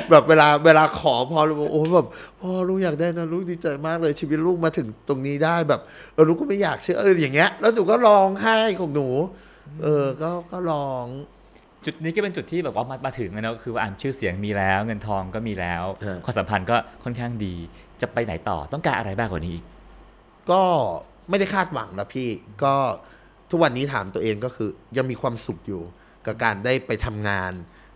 แบบเวลาเวลาขอพอรู้โอ้แบบพ่อลูกอยากได้นะลูกดีใจมากเลยชีวิตลูกมาถึงตรงนี้ได้แบบเออลูกก็ไม่อยากเชื่อเอออย่างเงี้ยแล้วหนูก็ร้องไห้ของหนู เออก็ก็ร้อง จุดนี้ก็เป็นจุดที่แบบว่ามามาถึงแล้วเนอะคือว่าอ่านชื่อเสียงมีแล้ว เงินทองก็มีแล้วฮะความสัมพันธ์ก็ค่อนข้างดี จะไปไหนต่อต้องการอะไรบ้างกว่านี้อีกก็ไม่ได้คาดหวังนะพี่ก็ ทุกวันนี้ถามตัวเองก็คือยังมีความสุขอยู่ กับการได้ไปทำงาน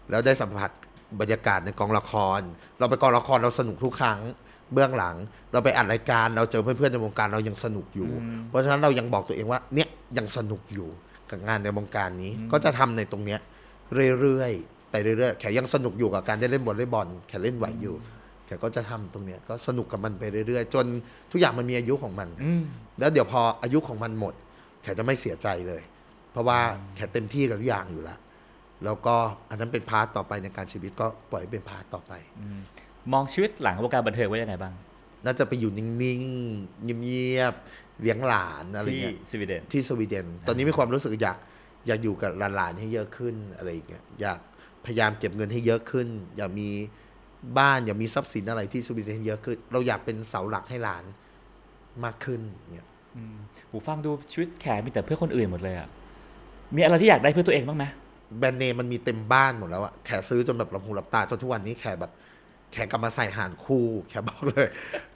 แล้วได้สัมผัสบรรยากาศในกองละคร เราไปกองละครเราสนุกทุกครั้งเบื้องหลัง เราไปอัดรายการเราเจอเพื่อนๆในวงการเรายังสนุกอยู่ เพราะฉะนั้นเรายังบอกตัวเองว่าเนี่ยยังสนุกอยู่กับงานในวงการนี้ก็จะทำในตรงเนี้ยเรื่อยๆไปเรื่อยๆแขยังสนุกอยู่กับการได้เล่นบอลเล่นบอลแขเล่นไหวอยู่แขก็จะทำตรงเนี้ยก็สนุกกับมันไปเรื่อยๆ จนทุกอย่างมันมีอายุของมันอืมแล้วเดี๋ยวพออายุของมันหมด แขจะไม่เสียใจเลย เพราะว่าแขเต็มที่กับทุกอย่างอยู่แล้ว แล้วก็อันนั้นเป็น part ต่อไปในการชีวิตก็ปล่อยให้เป็น part ต่อไปมองชีวิตหลังวงการบันเทิงไว้ยังไงบ้าง น่าจะไปอยู่นิ่งๆเงียบๆเลี้ยงหลานอะไรที่เงี้ยสวีเดนที่สวีเดน ตอนนี้มีความรู้สึกอยากอยากอยู่กับหลานๆให้เยอะขึ้นอะไรอย่างเงี้ยอยากพยายามเก็บเงินให้เยอะขึ้น อยากมีบ้านอยากมีทรัพย์สินอะไรที่สวีเดนให้เยอะขึ้น เราอยากเป็นเสาหลักให้หลานมากขึ้นเนี่ย หูฟังดูชีวิตแขมีแต่เพื่อคนอื่นหมดเลยอะมีอะไรที่อยากได้เพื่อตัวเองบ้างไหมแบรนด์เนมมันมีเต็มบ้านหมดแล้วอะแขซื้อจนแบบลำหูลำตาจนทุกวันนี้แขแบบแขกลับมาใส่หานคู่แขบอกเลย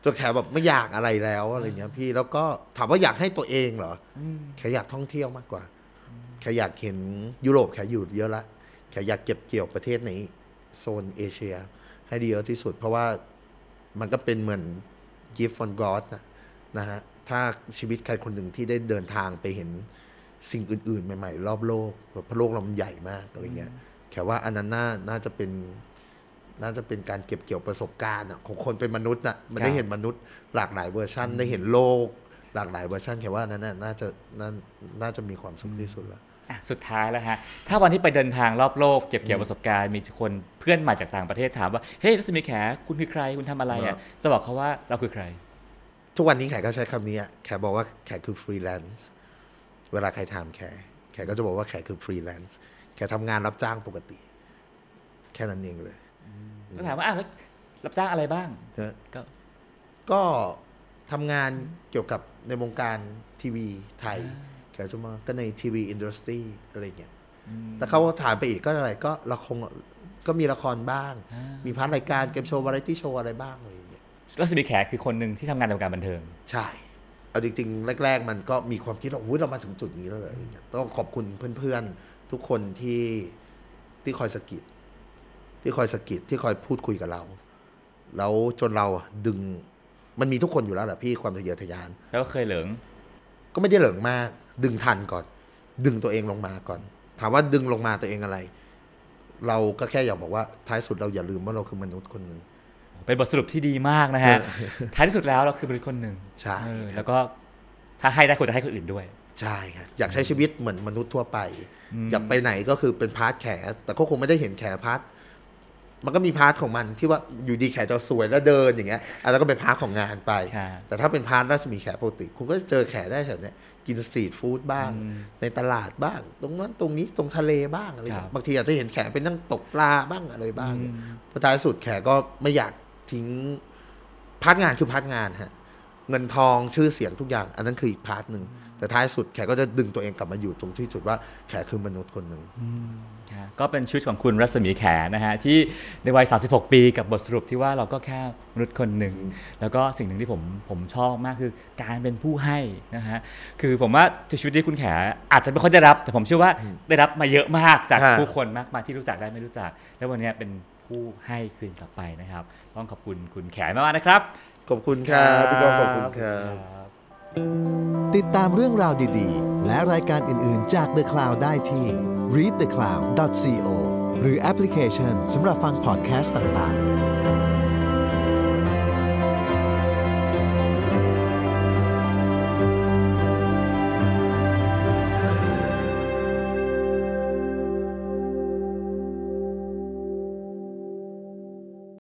จนแขแบบไม่อยากอะไรแล้วอะไรเงี้ยพี่แล้วก็ถามว่าอยากให้ตัวเองเหรออแขอยากท่องเที่ยวมากกว่าแขอยากเห็นยุโรปแขอยู่เยอะละแขอยากเก็บเกี่ยวประเทศในโซนเอเชีย ให้ดีเยอะที่สุด เพราะว่ามันก็เป็นเหมือน gift from God นะนะฮะ ถ้าชีวิตใครคนหนึ่งที่ได้เดินทางไปเห็นสิ่งอื่น ๆ ใหม่ ๆ รอบโลกแบบเพราะโลกเรามันใหญ่มากอะไรเงี้ยแขว่าอันนั้นน่าน่าจะเป็นน่าจะเป็นการเก็บเกี่ยวประสบการณ์อะของคนเป็นมนุษย์น่ะมันได้เห็นมนุษย์หลากหลายเวอร์ชันได้เห็นโลก หลากหลายเวอร์ชันแค่ว่าอันนั้นน่ะน่าจะน่าน่าจะมีความสุขที่สุดแล้วอะสุดท้ายแล้วฮะ ถ้าวันที่ไปเดินทางรอบโลกเก็บเกี่ยวประสบการณ์ มีคนเพื่อนมาจากต่างประเทศถามว่า เฮ้ยรัศมีแขคุณคือใคร คุณทำอะไรครัอะบจะบอกเขาว่าเราคือใคร ทุกวันนี้แขกก็ใช้คำนี้อะแขกบอกว่าแขกคือฟรีแลนซ์เวลาใครถามแขกแขกก็จะบอกว่าแขกคือฟรีแลนซ์แขกทำงานรับจ้างปกติ แค่นั้นเองเลยก็ถามว่าอ้าวแล้วรับจ้างอะไรบ้างนะก็ก็ทำงานเกี่ยวกับในวงการทีวีไทยแขจะมาก็ใน TV industry อะไรเงี้ยแต่เขาถามไปอีกก็อะไรก็ละครก็มีละครบ้าง มี part รายการเกมโชว์วาไรตี้โชว์อะไรบ้างอะไรอย่างเงี้ย รัศมีแขคือคนหนึ่งที่ทำงานในวงการบันเทิง ใช่ เอาจริงๆ แรก ๆ มันก็มีความคิดว่าอุ้ยเรามาถึงจุดนี้แล้วเลยอะไรเงี้ยต้องขอบคุณเพื่อนๆ ทุกคนที่ที่คอยสะกิดที่คอยสะกิดที่คอยพูดคุยกับเรา แล้วจนเราอะดึงมันมีทุกคนอยู่แล้วแหละพี่ความทะเยอทะยาน แล้วก็เคยเหลิง ก็ไม่ได้เหลิงมาก ดึงทันก่อน ดึงตัวเองลงมาก่อน ถามว่าดึงลงมาตัวเองอะไร เราก็แค่อยากบอกว่าท้ายสุดเราอย่าลืมว่าเราคือมนุษย์คนหนึ่ง เป็นบทสรุปที่ดีมากนะฮะ ท้ายที่สุดแล้วเราคือเป็นคนหนึ่งใช่เออแล้วก็ถ้าให้ได้ควรจะให้คนอื่นด้วย ใช่ครับอยากใช้ชีวิตเหมือนมนุษย์ทั่วไป อยากไปไหนก็คือเป็น part แข แต่ก็คงไม่ได้เห็นแข part มันก็มี part ของมันที่ว่าอยู่ดีแขจะสวยแล้วเดินอย่างเงี้ยอันนั้นก็เป็น part ของงานไปครับแต่ถ้าเป็น part รัศมีแขปกติ คุณก็จะเจอแขได้แถวเนี้ยกินสตรีทฟู้ดบ้าง ในตลาดบ้าง ตรงนั้นตรงนี้ตรงทะเลบ้างอะไรครับเงี้ยบางทีอาจจะเห็นแขไปนั่งตกปลาบ้างอะไรบ้างเนี่ยพอท้ายสุดแขก็ไม่อยาก ทิ้ง part งานคือ part งานฮะเงินทองชื่อเสียงทุกอย่าง อันนั้นคืออีก part หนึ่งแต่ท้ายสุดแขก็จะดึงตัวเองกลับมาอยู่ตรงที่จุดว่าแขคือมนุษย์คนหนึ่งครับก็เป็นชีวิตของคุณรัศมีแขนะฮะที่ในวัย 36 ปีกับบทสรุปที่ว่าเราก็แค่มนุษย์คนหนึ่ง แล้วก็สิ่งหนึ่งที่ผมผมชอบมากคือการเป็นผู้ให้นะฮะคือผมว่าชีวิตที่คุณแขอาจจะไม่ค่อยได้รับ แต่ผมเชื่อว่าได้รับมาเยอะมากจากฮะผู้คนมากมายที่รู้จักได้ไม่รู้จัก แล้ววันนี้เป็นผู้ให้คืนกลับไปนะครับ ต้องขอบคุณคุณแขมากๆนะครับ ขอบคุณครับพี่ก้องขอบคุณครับ ติดตามเรื่องราวดีๆ และรายการอื่นๆจาก The Cloud ได้ที่ readthecloud.co หรือแอปพลิเคชันสำหรับฟังพอดแคสต์ต่างๆ